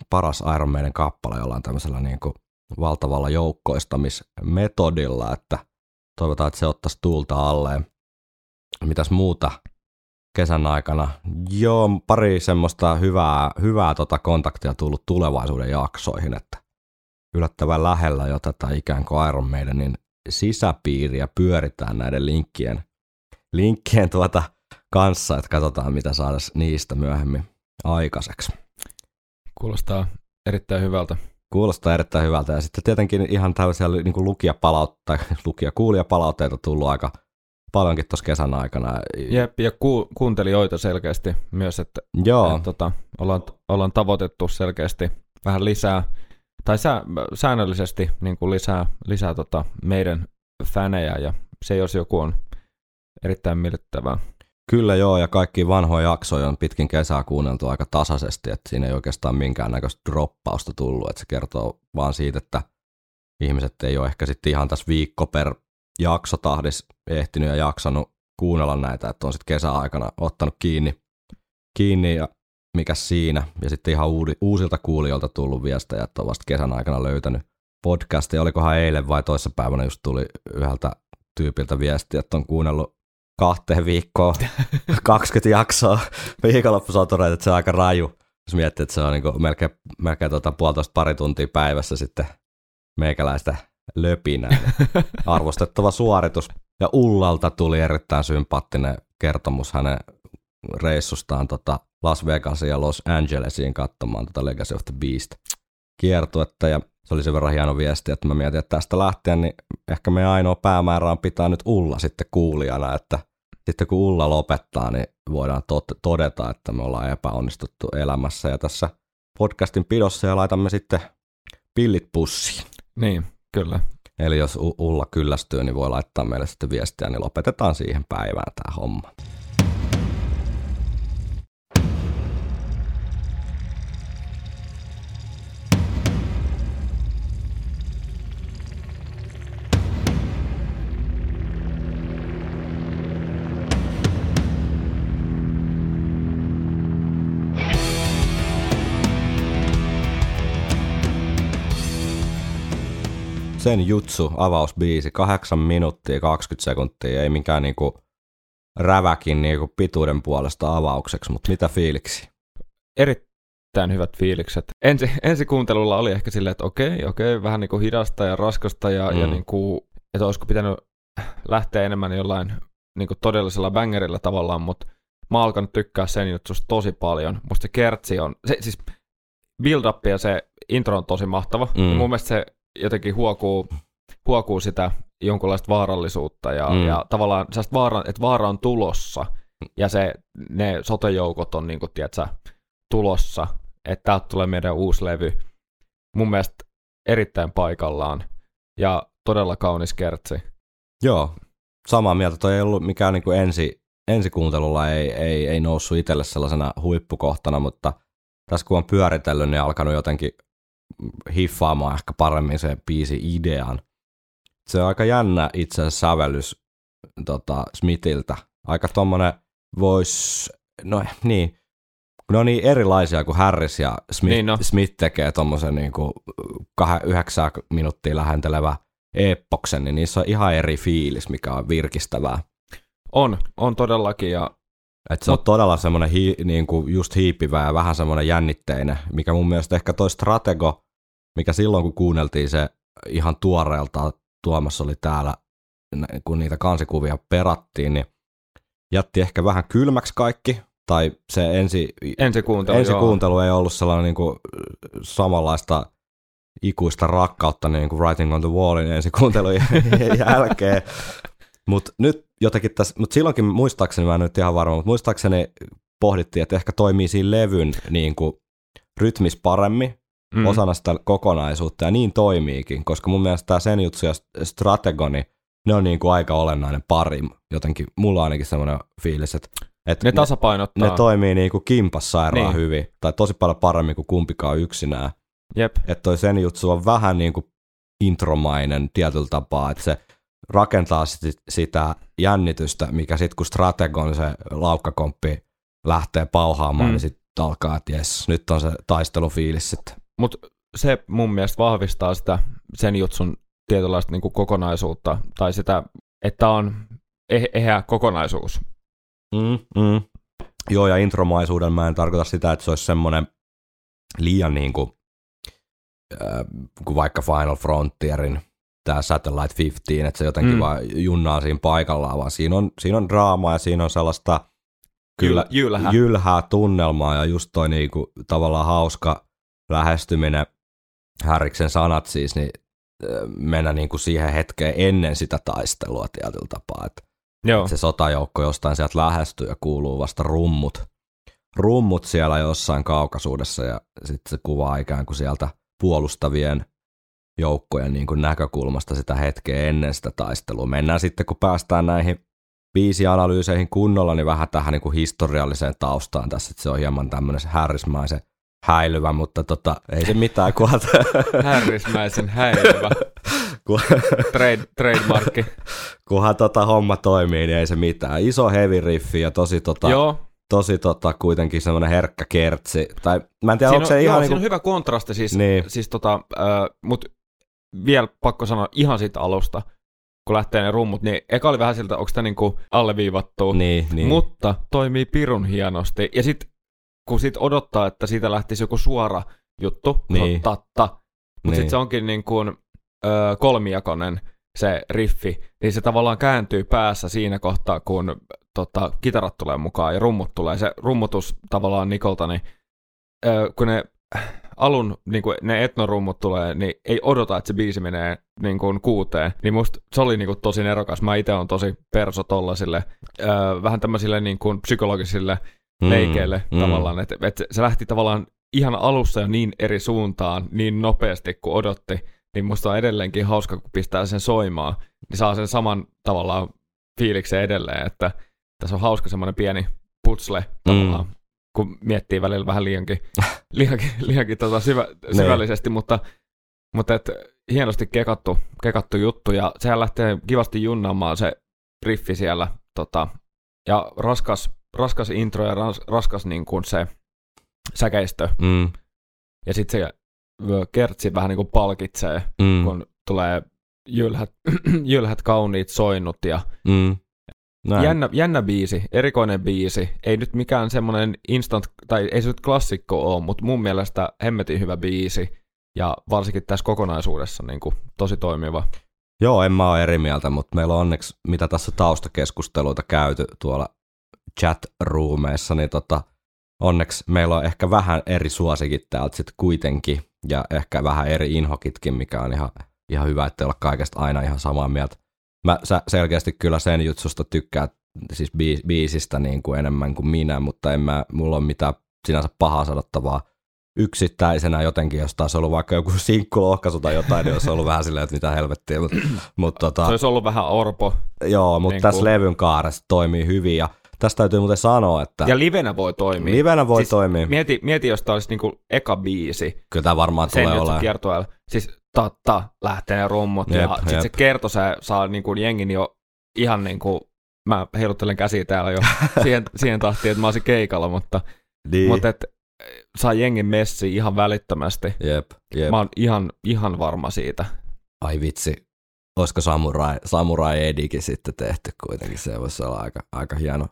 paras Iron Maiden kappale jollain tämmöisellä niin kuin valtavalla joukkoistamismetodilla, että toivotaan, että se ottaisi tuulta alleen. Mitäs muuta kesän aikana? Joo, pari semmoista hyvää, hyvää tota kontaktia tullut tulevaisuuden jaksoihin, että yllättävän lähellä jo tätä ikään kuin Iron Maidenin sisäpiiriä pyöritään näiden linkkien, linkkien tuota kanssa, että katsotaan mitä saada niistä myöhemmin aikaiseksi. Kuulostaa erittäin hyvältä. Kuulostaa erittäin hyvältä. Ja sitten tietenkin ihan tällaisia niin kuin lukijapalautteita, lukija kuulijapalautteita tullut aika paljonkin tuossa kesän aikana. Jep, ja ku, kuuntelijoita selkeästi myös, että, Joo. että tota, ollaan, ollaan tavoitettu selkeästi vähän lisää, tai sä, säännöllisesti niin kuin lisää, lisää tota meidän fänejä, ja se jos joku on erittäin miellyttävää. Kyllä joo, ja kaikki vanhoja jaksoja on pitkin kesää kuunneltu aika tasaisesti, että siinä ei oikeastaan minkäännäköistä droppausta tullut, että se kertoo vaan siitä, että ihmiset ei ole ehkä sitten ihan tässä viikko per jakso tahdis ehtinyt ja jaksanut kuunnella näitä, että on sitten kesäaikana ottanut kiinni, kiinni ja mikä siinä. Ja sitten ihan uudi, uusilta kuulijoilta tullut viestejä, että on vasta kesän aikana löytänyt podcastia. Olikohan eilen vai toissapäivänä just tuli yhdeltä tyypiltä viesti, että on kuunnellut kahteen viikkoon 20 jaksoa viikonloppusotureita, että se on aika raju. Jos miettii, että se on niin melkein, melkein tuota puolitoista pari tuntia päivässä sitten meikäläistä löpinä. Arvostettava suoritus. Ja Ullalta tuli erittäin sympaattinen kertomus hänen reissustaan tota Las Vegasiin ja Los Angelesiin katsomaan tota Legacy of the Beast kiertuetta. Ja se oli sen verran hieno viesti, että mä mietin, että tästä lähtien niin ehkä meidän ainoa päämäärä on pitää nyt Ulla sitten kuulijana, että sitten kun Ulla lopettaa, niin voidaan tot- todeta, että me ollaan epäonnistuttu elämässä ja tässä podcastin pidossa ja laitamme sitten pillit pussiin. Niin, kyllä. Eli jos Ulla kyllästyy, niin voi laittaa meille sitten viestiä, niin lopetetaan siihen päivään tämä homma. Sen jutsu, avausbiisi, 8 minuuttia 20 sekuntia, ei mikään niinku räväkin niinku pituuden puolesta avaukseksi, mutta mitä fiiliksi? Erittäin hyvät fiilikset. Ensi, ensi kuuntelulla oli ehkä silleen, että okei, okei, vähän niin kuin hidasta ja raskasta ja, mm. ja niin kuin, että olisiko pitänyt lähteä enemmän jollain niin kuin todellisella bangerilla tavallaan, mutta mä alkanut tykkää sen jutsusta tosi paljon. Musta se kertsi on, se, siis build up ja se intro on tosi mahtava. Mm. Mm. Mun mielestä se jotenkin huokuu, huokuu sitä jonkunlaista vaarallisuutta ja, Mm. ja tavallaan vaara, että vaara on tulossa ja se, ne sotejoukot on niin kuin, tiedätkö, tulossa, että täältä tulee meidän uusi levy. Mun mielestä erittäin paikallaan ja todella kaunis kertsi. Joo, samaa mieltä. Toi ei ollut mikään niinku ensi, ensikuuntelulla ei, ei, ei noussut itselle sellaisena huippukohtana, mutta tässä kun on pyöritellyt, niin alkanut jotenkin hiffaamaan ehkä paremmin se biisi idean. Se on aika jännä itse asiassa sävellys tota, Smithiltä. Aika tommonen vois, no niin, ne on niin erilaisia kuin Harris ja Smith, Niin no. Smith tekee tommosen niinku kah- yhdeksää minuuttia lähentelevä eppoksen, niin niissä on ihan eri fiilis, mikä on virkistävää. On, on todellakin ja Et se on Mut- todella semmoinen hi, niin kuin just hiipivä ja vähän semmoinen jännitteinen, mikä mun mielestä ehkä toi Stratego, mikä silloin kun kuunneltiin se ihan tuoreelta, Tuomas oli täällä, kun niitä kansikuvia perattiin, niin jätti ehkä vähän kylmäksi kaikki, tai se ensi, ensi kuuntelu, ensi joo. kuuntelu ei ollut sellainen niin kuin samanlaista ikuista rakkautta niin kuin Writing on the Wallin ensi kuuntelun jälkeen. Mutta nyt jotenkin tässä, mutta silloinkin muistaakseni, mä en nyt ihan varma, mutta muistaakseni pohdittiin, että ehkä toimii siinä levyn niin kuin rytmis paremmin mm. osana sitä kokonaisuutta, ja niin toimiikin, koska mun mielestä tämä Senjutsu ja Strategoni, ne on niin kuin aika olennainen pari, jotenkin mulla on ainakin semmoinen fiilis, että, että Ne tasapainottaa. ne toimii niin kuin kimpassa sairaan Niin. hyvin, tai tosi paljon paremmin kuin kumpikaan yksinään. Jep. Että toi sen jutsu on vähän niin kuin intromainen tietyllä tapaa, että se rakentaa sit, sitä jännitystä, mikä sitten kun Strategon se laukkakomppi lähtee pauhaamaan, mm. Niin sitten alkaa, että jes, nyt on se taistelufiilis sitten. Mutta se mun mielestä vahvistaa sitä sen jutsun tietynlaista niinku kokonaisuutta, tai sitä, että on eh- eheä kokonaisuus. Mm, mm. Joo, ja intromaisuuden mä en tarkoita sitä, että se olisi semmoinen liian niin kuin, äh, kuin vaikka Final Frontierin tämä Satellite 15, että se jotenkin mm. Vaan junnaa siinä paikallaan, vaan siinä on, siinä on draamaa ja siinä on sellaista kyllä Jyl- jylhä. jylhää tunnelmaa ja just toi niinku, tavallaan hauska lähestyminen, Härriksen sanat siis, niin mennä niinku siihen hetkeen ennen sitä taistelua tietyllä tapaa, että Joo. se sotajoukko jostain sieltä lähestyy ja kuuluu vasta rummut, rummut siellä jossain kaukaisuudessa ja sitten se kuvaa ikään kuin sieltä puolustavien joukkojen niin kuin näkökulmasta sitä hetkeä ennen sitä taistelua. Mennään sitten, kun päästään näihin biisianalyyseihin kunnolla, niin vähän tähän niin kuin historialliseen taustaan tässä, että se on hieman tämmöinen härrismäisen häilyvä, mutta tota, ei se mitään, kunhan, Härrismäisen häilyvä trade, trademarkki. kunhan tota homma toimii, niin ei se mitään. Iso heavy riffi ja tosi tota, Joo, tosi tota, kuitenkin semmoinen herkkä kertsi. Tai mä en tiedä, siinä onko on, se joo, ihan siinä niinku... on hyvä kontrasti siis, Niin. siis tota, äh, mut vielä pakko sanoa ihan siitä alusta, kun lähtee ne rummut, niin eka oli vähän siltä, onko tämä niinku alleviivattu, Niin, niin. mutta toimii pirun hienosti. Ja sitten kun sit odottaa, että siitä lähtisi joku suora juttu, Niin. on tatta, mutta Niin. sitten se onkin niin kuin, ö, kolmijakonen se riffi, niin se tavallaan kääntyy päässä siinä kohtaa, kun tota, kitarat tulee mukaan ja rummut tulee. Se rummutus tavallaan Nikolta, niin ö, kun ne alun niin kuin ne etnorummut tulee, niin ei odota, että se biisi menee niin kuin kuuteen. Niin musta se oli niin kuin tosi nerokas. Mä itse on tosi perso tollasille, öö, vähän tämmöisille niin kuin psykologisille Mm, leikeille mm. tavallaan. Että et se lähti tavallaan ihan alussa jo niin eri suuntaan, niin nopeasti kuin odotti. Niin musta on edelleenkin hauska, kun pistää sen soimaan, niin saa sen saman tavallaan fiiliksen edelleen, että tässä on hauska semmoinen pieni putsle tavallaan, mm. Kun miettii välillä vähän liiankin, liiankin, liiankin tota syvä, syvällisesti, mutta, mutta et, hienosti kekattu, kekattu juttu, ja sehän lähtee kivasti junnaamaan se riffi siellä, tota, ja raskas, raskas intro ja ras, raskas niin kuin se säkeistö, Mm, ja sitten se kertsi vähän niin kuin palkitsee, mm, kun tulee jylhät, jylhät kauniit soinnut ja mm. Näin. jännä, jännä biisi, erikoinen biisi. Ei nyt mikään semmoinen instant, tai ei se nyt klassikko ole, mutta mun mielestä hemmetin hyvä biisi. Ja varsinkin tässä kokonaisuudessa niin kuin, tosi toimiva. Joo, en mä ole eri mieltä, mutta meillä on onneksi, mitä tässä taustakeskusteluita käyty tuolla chat-roomeissa, niin tota, onneksi meillä on ehkä vähän eri suosikit täältä sitten kuitenkin, ja ehkä vähän eri inhokitkin, mikä on ihan, ihan hyvä, ettei olla kaikesta aina ihan samaa mieltä. Mä sä selkeästi kyllä sen jutsusta tykkää, siis biis, biisistä niin kuin enemmän kuin minä, mutta en mä, mulla on mitään sinänsä pahaa sanottavaa yksittäisenä jotenkin, jos taas ollut vaikka joku sinkkulohkaisu tai jotain, niin olisi ollut vähän silleen, että mitä helvettiä, mutta, mutta tota, Se olisi ollut vähän orpo. Joo, mutta Niin tässä kuin- levyn kaaressa toimii hyvin ja tästä täytyy muuten sanoa, että Ja livenä voi toimia. livenä voi siis toimia. Mieti, mieti, jos tämä olisi niinku eka biisi Kyllä tämä varmaan sen tulee olemaan. kiertueella. Siis tatta, lähtee ne rummut Jep, ja sitten se kerto se saa niinku jengin jo ihan niinku, mä heiluttelen käsiä täällä jo siihen, siihen tahtiin, että mä olisin keikalla, mutta, Niin. mutta et, saa jengin messi ihan välittömästi. Jep, jep. Mä oon ihan, ihan varma siitä. Ai vitsi, olisiko Samurai, Samurai Edikin sitten tehty kuitenkin, se voisi olla aika, aika hieno.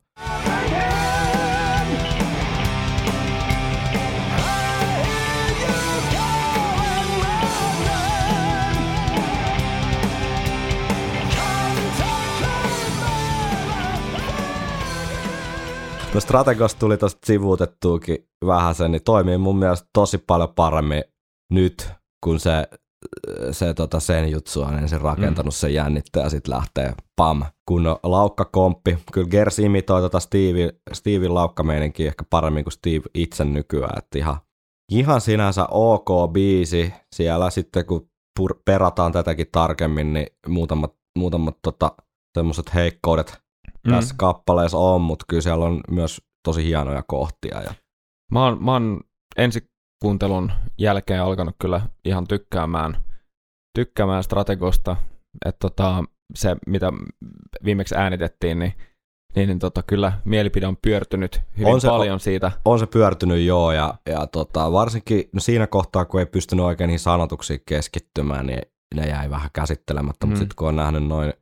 No Strategos tuli tosta sivuutettuukin vähän sen, niin toimii mun mielestä tosi paljon paremmin nyt, kun se, se tota sen jutsu on ensin rakentanut mm. sen jännittää ja sitten lähtee pam, kun laukkakomppi. Kyllä Gers imitoi tota Steve, Steven laukkameininkin ehkä paremmin kuin Steve itse nykyään, että ihan, ihan sinänsä ok biisi siellä sitten kun pur, perataan tätäkin tarkemmin, niin muutamat, muutamat tota, semmoiset heikkoudet Mm. tässä kappaleessa on, mutta kyllä siellä on myös tosi hienoja kohtia. Ja... Mä oon, mä oon ensikuuntelun jälkeen alkanut kyllä ihan tykkäämään, tykkäämään Strategosta. Että tota, se, mitä viimeksi äänitettiin, niin, niin, niin tota, kyllä mielipide on pyörtynyt hyvin On se- paljon siitä. On se pyörtynyt joo, ja, ja tota, varsinkin no siinä kohtaa, kun ei pystynyt oikein niihin sanotuksiin keskittymään, niin ne jäi vähän käsittelemättä. Mm. mutta sitten kun on nähnyt noin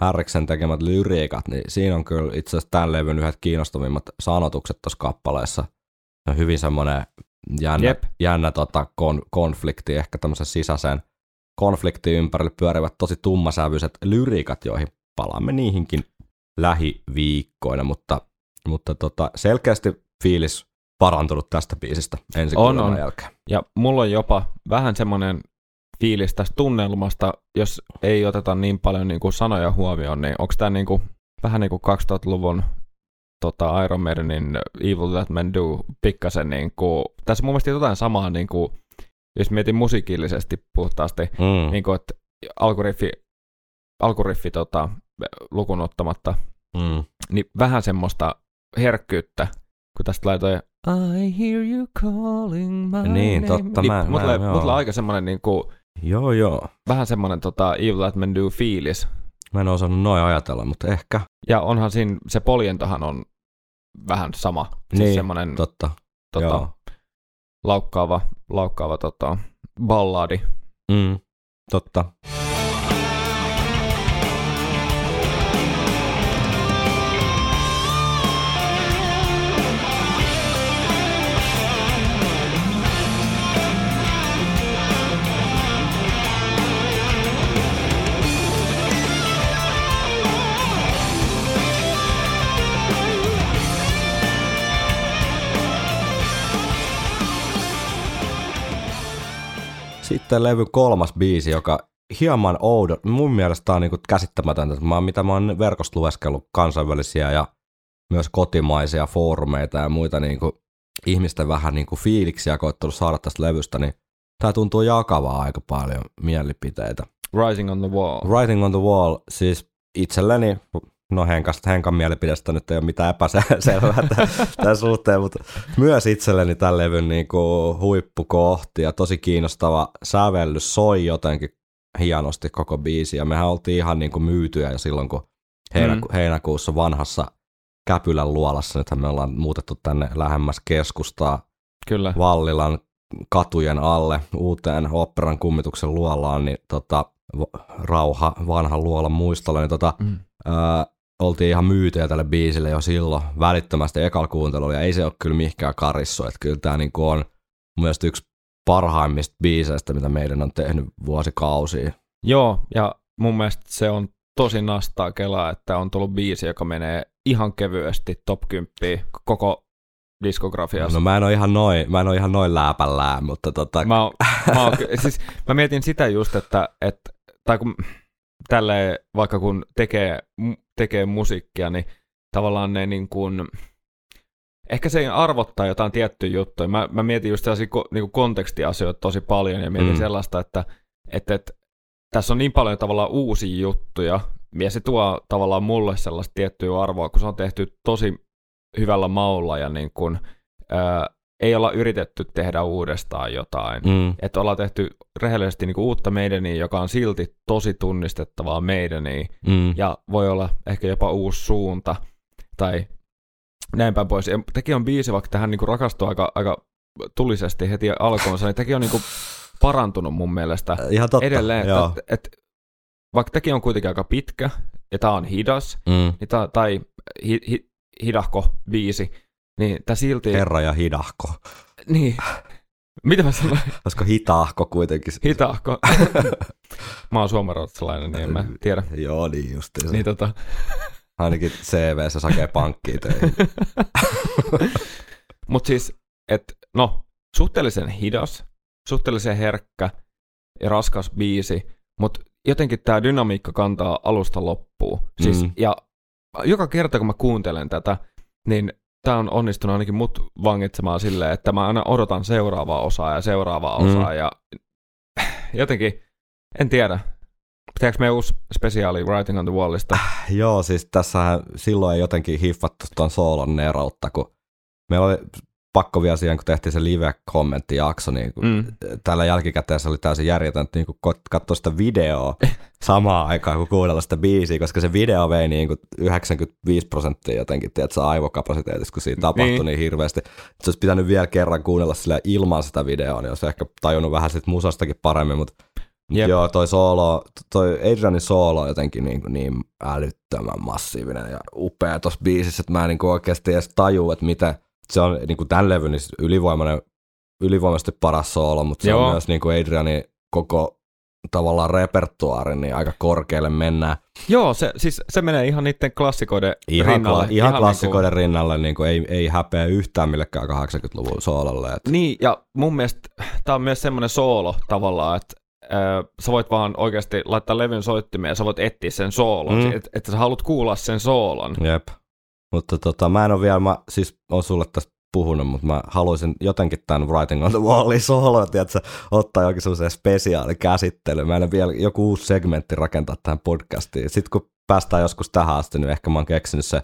Härriksen tekemät lyriikat, niin siinä on kyllä itse asiassa tämän levyn yhdet kiinnostavimmat sanotukset tuossa kappaleessa. Se on hyvin semmoinen jännä, Jep. jännä tota, kon, konflikti, ehkä tämmöisen sisäisen konfliktin ympärille pyörivät tosi tummasävyiset lyriikat, joihin palaamme niihinkin lähiviikkoina, mutta, mutta tota, selkeästi fiilis parantunut tästä biisistä ensi On, on. jälkeen. Ja mulla on jopa vähän semmoinen fiilis tästä tunnelmasta, jos ei oteta niin paljon niin kuin sanoja huomioon, niin onko tämä niin kuin, vähän niin kuin 2000-luvun tota, Iron Maidenin Evil That Men Do pikkasen niin kuin, tässä mun mielestä jotain samaa, niin kuin, jos mietin musiikillisesti puhtaasti, Mm. niin kuin, että alkuriffi, alkuriffi tota, lukun ottamatta, Mm. niin vähän semmoista herkkyyttä, kun tästä laitoin I hear you calling my Niin, name. totta, niin, mä- mut mä- tulee, joo. mut tulee aika semmoinen niinku, Joo, joo. vähän semmoinen tota, Evil That Men Do fiilis. Mä en osannut noin ajatella, mutta ehkä. Ja onhan siinä, se poljentohan on vähän sama. Siis Niin, semmoinen Totta. tota, joo. laukkaava, laukkaava tota, balladi. Mm. Totta. Sitten levy kolmas biisi, joka hieman oudot. Mun mielestä on niinku käsittämätöntä, mä, mitä mä oon verkosta lueskellut kansainvälisiä ja myös kotimaisia foorumeita ja muita niinku ihmisten vähän niinku fiiliksiä koittanut saada tästä levystä, niin tää tuntuu jakavaa aika paljon mielipiteitä. Rising on the Wall. Writing on the Wall, siis itselleni, no Henkasta, Henkan mielipidestä nyt ei ole mitään epäselvää tämän suhteen, mutta myös itselleni tämän levyn niin kuin huippukohti ja tosi kiinnostava sävellys soi jotenkin hienosti koko biisi ja mehän oltiin ihan niin kuin myytyjä jo silloin, kun heinäku- Mm. heinäkuussa vanhassa Käpylän luolassa, nythän me ollaan muutettu tänne lähemmäs keskustaa Kyllä. Vallilan katujen alle uuteen operan kummituksen luolaan, niin tota, rauha vanhan luolan muistolle, niin tota, Mm. ää, oltiin ihan myytyjä tälle biisille jo silloin välittömästi ekalla kuuntelulla, ja ei se ole kyllä mihinkään karissu, että kyllä tämä niinku on mun mielestä yksi parhaimmista biiseistä, mitä meidän on tehnyt vuosikausia. Joo, ja mun mielestä se on tosi nastaa kelaa, että on tullut biisi, joka menee ihan kevyesti top 10 koko diskografiassa. No mä en ole ihan noin, mä en ole ihan noin lääpällään, mutta tota, Mä, oon, mä, oon, siis, mä mietin sitä just, että, että tai kun tälleen, vaikka kun tekee, tekee musiikkia, niin tavallaan ne niin kuin, ehkä se arvottaa jotain tiettyjä juttuja. Mä, mä mietin just sellaisia ko, niin kuin kontekstiasioita tosi paljon ja mietin Mm. mm. sellaista, että, että, että tässä on niin paljon tavallaan uusia juttuja ja se tuo tavallaan mulle sellaista tiettyä arvoa, kun se on tehty tosi hyvällä maulla ja niin kuin, ää, ei olla yritetty tehdä uudestaan jotain. mm, Että ollaan tehty rehellisesti niinku uutta meidäniä, joka on silti tosi tunnistettavaa meidäniä mm, ja voi olla ehkä jopa uusi suunta tai näin päin pois. Ja tekin on biisi, vaikka tähän niinku rakastuu aika, aika tulisesti heti alkuunsa, niin tekin on niinku parantunut mun mielestä ihan totta, edelleen. joo. Että, et, vaikka tekin on kuitenkin aika pitkä ja tää on hidas, Mm. niin tää, tai hi, hi, hidahko biisi, niin tää silti... Herra ja hidahko. Niin. Mitä mä sanoin? Olisiko hitahko kuitenkin? Hitaahko? mä oon suomenruotsalainen, niin en mä tiedä. Joo, niin justiinsa. Niin tota, Ainakin CV-ssä sakee pankkiin töihin. mut siis, että no, suhteellisen hidas, suhteellisen herkkä ja raskas biisi, mutta jotenkin tämä dynamiikka kantaa alusta loppuun. Siis, mm. Ja joka kerta, kun mä kuuntelen tätä, niin tämä on onnistunut ainakin mut vangitsemaan silleen, että mä aina odotan seuraavaa osaa ja seuraavaa Mm. osaa ja jotenkin, en tiedä. Tehdäänkö me uusi spesiaali Writing on the Wallista? Joo, siis tässähän silloin ei jotenkin hiffattu tuon soolon neroutta, kun meillä oli pakko vielä siihen, kun tehtiin se live-kommenttijakso, niin kuin Mm. tällä jälkikäteen se oli täysin järjetöntä niin kuin katsoa sitä videoa samaan aikaan, kun kuunnella sitä biisiä, koska se video vei niin kuin 95 prosenttia jotenkin, tiedätkö, aivokapasiteetista, kun siinä tapahtui niin, Niin. hirveästi. Se olisi pitänyt vielä kerran kuunnella sillä ilman sitä videoa, niin olisi ehkä tajunnut vähän sit musastakin paremmin, mutta Mut Jep. joo, toi soolo, toi Adrianin soolo on jotenkin niin, kuin niin älyttömän massiivinen ja upea tuossa biisissä, että mä en niin kuin oikeasti edes tajua, että miten se on niin kuin tämän levyn niin ylivoimainen, ylivoimaisesti paras soolo, mutta se Joo. on myös niin kuin Adrianin koko tavallaan repertuaari, niin aika korkealle mennään. Joo, se, siis se menee ihan niiden klassikoiden Ihan, rinnalle. kla- ihan klassikoiden Niin, rinnalle, niin kuin ei, ei häpeä yhtään millekään 80-luvun soololle. Et, kuin, niin, ja mun mielestä tämä on myös semmoinen soolo tavallaan, että äh, sä voit vaan oikeasti laittaa levyn soittimeen ja sä voit etsiä sen soolon, mm. että et sä haluat kuulla sen soolon. Jep. Mutta tota, mä en ole vielä, mä siis on sulle tästä puhunut, mutta mä haluaisin jotenkin tämän Writing on the Wallin että ottaa jokin sellaisen spesiaalikäsittely. Mä en ole vielä joku uusi segmentti rakentaa tähän podcastiin. Sitten kun päästään joskus tähän asti, niin ehkä mä oon keksinyt se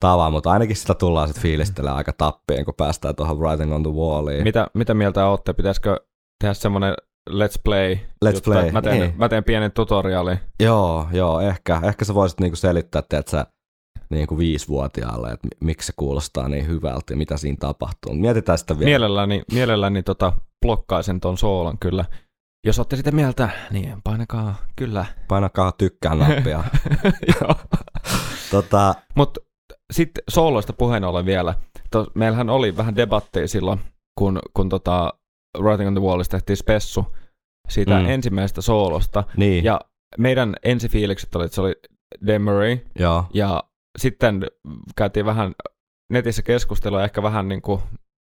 tavan, mutta ainakin sitä tullaan sitten fiilistelemään aika tappien, kun päästään tuohon Writing on the Walliin. Mitä, mitä mieltä olette? Pitäisikö tehdä semmoinen let's play? Let's juttu, play, Mä teen, niin. mä teen pienen tutoriaalin. Joo, joo, ehkä. Ehkä sä voisit niinku selittää, että sä niinku viisivuotiaalle, että mi- miksi se kuulostaa niin hyvältä ja mitä siinä tapahtuu. Mietitään sitä vielä. Mielelläni, mielelläni tota, blokkaisen ton soolon kyllä. Jos olette sitä mieltä, niin painakaa kyllä. Painakaa tykkää nappia. Tota, Mutta sitten sooloista puheen ollen vielä. To, meillähän oli vähän debatteja silloin, kun, kun tota Writing on the Wallista tehtiin spessu siitä Mm. mm. ensimmäisestä soolosta. niin, Ja meidän ensifiilikset oli, että se oli Demery, joo. ja sitten käytiin vähän netissä keskustelua, ehkä vähän niin kuin,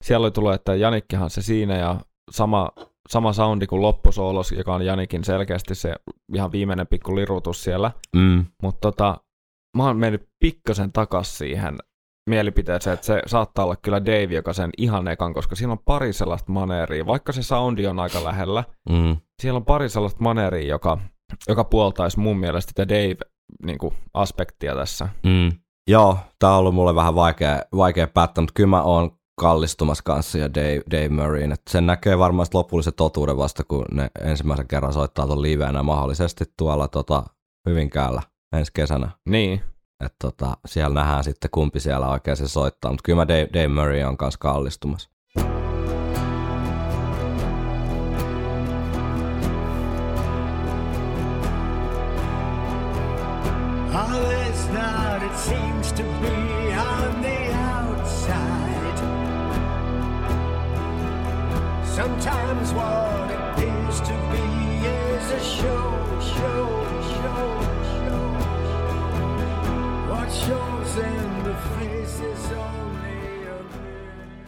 siellä oli tullut, että Janikkihan se siinä, ja sama, sama soundi kuin loppusoolos, joka on Janikin selkeästi se ihan viimeinen pikku lirutus siellä. Mm. Mutta tota, mä oon mennyt pikkasen takas siihen mielipiteeseen, että se saattaa olla kyllä Dave, joka sen ihan ekan, koska siinä on pari sellaista maneeria, vaikka se soundi on aika lähellä, Mm. siellä on pari sellaista maneeria, joka, joka puoltaisi mun mielestä tätä Dave-aspektia tässä. Mm. Joo, tää on ollut mulle vähän vaikea, vaikea päättää, mutta kyllä mä oon kallistumassa kanssa ja Dave, Dave Murrayin. Et sen näkee varmaan lopullisen totuuden vasta, kun ne ensimmäisen kerran soittaa ton livenä mahdollisesti tuolla tota, Hyvinkäällä ensi kesänä. Niin, Et tota, siellä nähdään sitten kumpi siellä oikein se soittaa, mutta kyllä mä Dave, Dave Murray on kanssa kallistumassa.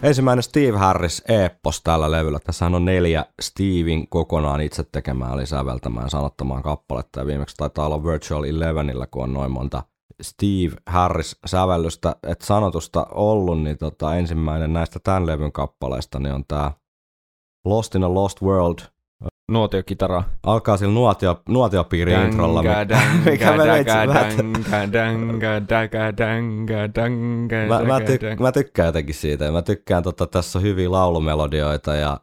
Ensimmäinen Steve Harris Eppos tällä levyllä. Tässähän on neljä Steven kokonaan itse tekemään eli säveltämään sanottamaan kappaletta. Ja viimeksi taitaa olla Virtual Elevenillä, kun on noin monta Steve Harris sävellystä, et sanotusta ollut, niin tota, ensimmäinen näistä tämän levyn kappaleista niin on tämä Lost in a Lost World. Nuotiokitara. Alkaa sillä nuotio, nuotiopiiri introlla, mikä, mä, mä, mä, mä, tyk, mä, tykkään jotenkin siitä. Mä tykkään, tota, tässä on hyviä laulumelodioita ja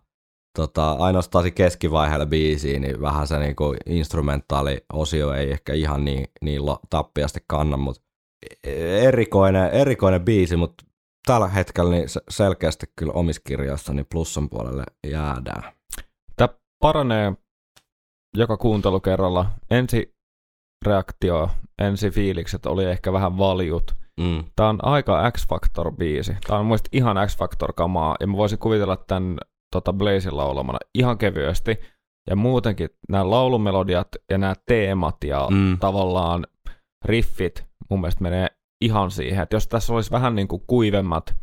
tota, ainoastaan siinä keskivaiheella biisiin, niin vähän se niinku instrumentaali-osio ei ehkä ihan niin, niin tappiasti kanna, mutta erikoinen, erikoinen biisi, mutta tällä hetkellä niin se- selkeästi kyllä omissa kirjoissa niin plussan puolelle jäädään. Paranee joka kuuntelukerralla. Ensi reaktio, ensi fiilikset oli ehkä vähän valjut. Mm. Tämä on aika X-Factor-biisi. Tämä on muista ihan X-Factor-kamaa, ja mä voisin kuvitella tämän tota Blazin laulamana ihan kevyesti. Ja muutenkin nämä laulumelodiat ja nämä teemat ja mm. tavallaan riffit mun mielestä menee ihan siihen, että jos tässä olisi vähän niin kuin kuivemmat,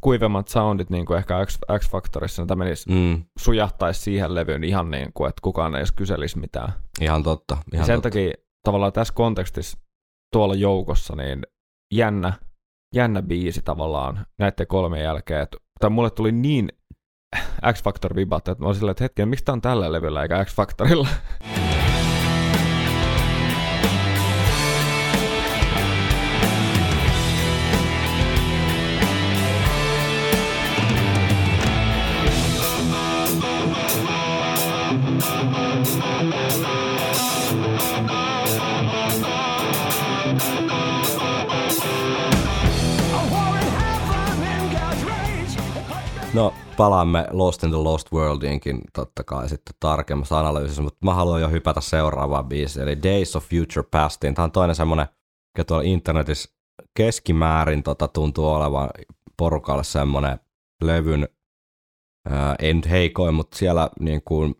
kuivemmat soundit niin kuin ehkä X, X-Factorissa, niin tämä menisi, Mm. sujahtaisi siihen levyyn ihan niin kuin, että kukaan ei edes kyselisi mitään. Ihan totta. Ja Ihan sen totta. takia tavallaan tässä kontekstissa tuolla joukossa niin jännä, jännä biisi tavallaan näiden kolmen jälkeen. Et, tai mulle tuli niin X-Factor-vibat, että mä olin silleen, että hetken, miksi tää on tällä levyllä eikä X-Factorilla? No, palaamme Lost in the Lost Worldiinkin totta kai sitten tarkemmassa analyysissä, mutta mä haluan jo hypätä seuraavaan biisiin, eli Days of Future Pastiin. Tämä on toinen semmoinen, mikä tuolla internetissä keskimäärin tota, tuntuu olevan porukalle semmoinen levyn, ää, ei nyt heikoin, mutta siellä niin kuin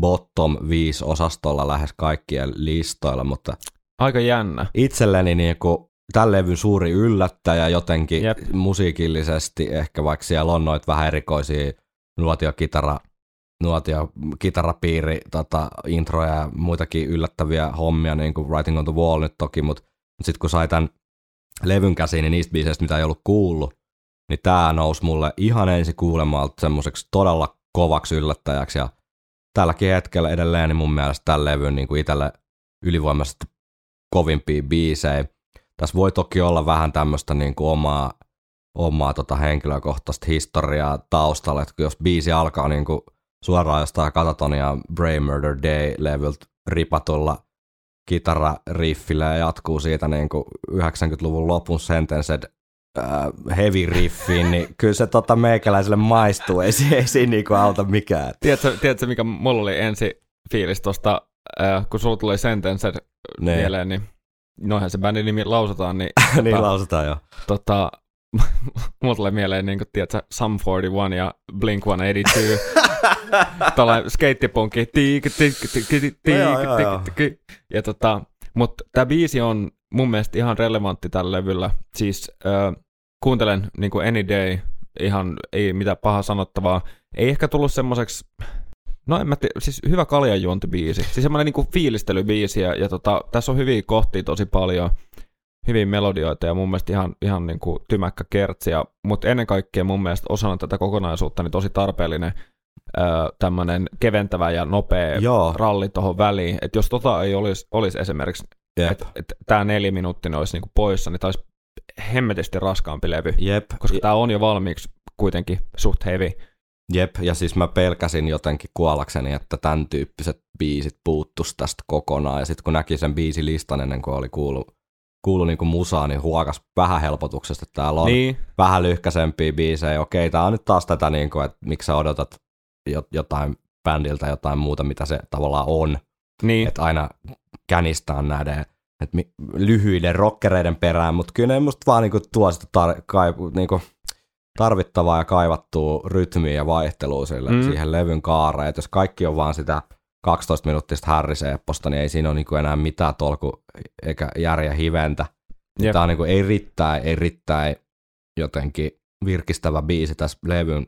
bottom 5 osastolla lähes kaikkien listoilla, mutta Aika jännä. itselleni niin kuin tämän levyn suuri yllättäjä jotenkin Jep. Musiikillisesti, ehkä vaikka siellä on noita vähän erikoisia nuotiokitara, nuotiokitarapiiri, tota, introja ja muitakin yllättäviä hommia, niin kuin Writing on the Wall nyt toki, mutta mut sitten kun sai tämän levyn käsiin, niin niistä biiseistä, mitä ei ollut kuullut, niin tämä nousi mulle ihan ensi kuulemalta semmoiseksi todella kovaksi yllättäjäksi ja tälläkin hetkellä edelleen niin mun mielestä tämän levyn niin kuin itselle ylivoimaisesti kovimpia biisejä. Tässä voi toki olla vähän tämmöistä niin kuin omaa, omaa tota henkilökohtaista historiaa taustalla, että jos biisi alkaa niin kuin suoraan jostain Katatonia Brain Murder Day-levyltä ripatulla kitarariffillä ja jatkuu siitä niin kuin 90-luvun lopun sentenced äh, heavy riffiin, niin kyllä se tota meikäläiselle maistuu, ei, ei siinä niinku auta mikään. Tiedätkö, tiedätkö mikä mulla oli ensi fiilis tuosta, äh, kun sulla tuli Sentenced Niin. mieleen, niin noihän se bändin nimi lausutaan, niin, niin tota, lausutaan jo. tota, mulla tulee mieleen, niin kuin, tiedätkö, Sum 41 ja Blink 182. Tällainen skeittipunkki. joo, joo, joo. Ja tota, mutta tämä biisi on mun mielestä ihan relevantti tällä levyllä. Siis äh, kuuntelen niin kuin Any Day, ihan ei mitään pahaa sanottavaa. Ei ehkä tullut semmoiseksi No en mä tiedä, siis hyvä kaljanjuontibiisi. Siis semmoinen niinku fiilistelybiisi ja, ja tota, tässä on hyviä kohtia tosi paljon, hyviä melodioita ja mun mielestä ihan, ihan niinku tymäkkä kertsi. Ja, mutta ennen kaikkea mun mielestä osana tätä kokonaisuutta niin tosi tarpeellinen tämmöinen keventävä ja nopea Joo. ralli tuohon väliin. Että jos tota ei olisi, olisi esimerkiksi, että et, tämä neljä minuuttinen olisi niinku poissa, niin tämä olisi hemmetisti raskaampi levy. Jep. Koska tämä on jo valmiiksi kuitenkin suht heavy. Jep, ja siis mä pelkäsin jotenkin kuollakseni, että tämän tyyppiset biisit puuttus tästä kokonaan. Ja sitten kun näki sen biisilistan ennen kuin oli kuullut, kuullut niinku musaa, niin huokas vähän helpotuksesta, että täällä on Niin, vähän lyhkäisempiä biisejä. Okei, tää on nyt taas tätä, niinku, että miksi sä odotat jo- jotain bändiltä jotain muuta, mitä se tavallaan on. niin. Että aina känistää näiden et mi- lyhyiden rockereiden perään, mutta kyllä ne musta vaan niinku tuo sitä tar- kai- niinku tarvittavaa ja kaivattua rytmiä ja vaihtelua sille, Mm. siihen levyn kaareen. Et jos kaikki on vaan sitä 12 minuuttista Harris-epposta, niin ei siinä ole niinku enää mitään tolku eikä järjä hiventä. Jep. Tämä on niinku, ei riittää, ei riittää jotenkin virkistävä biisi tässä levyn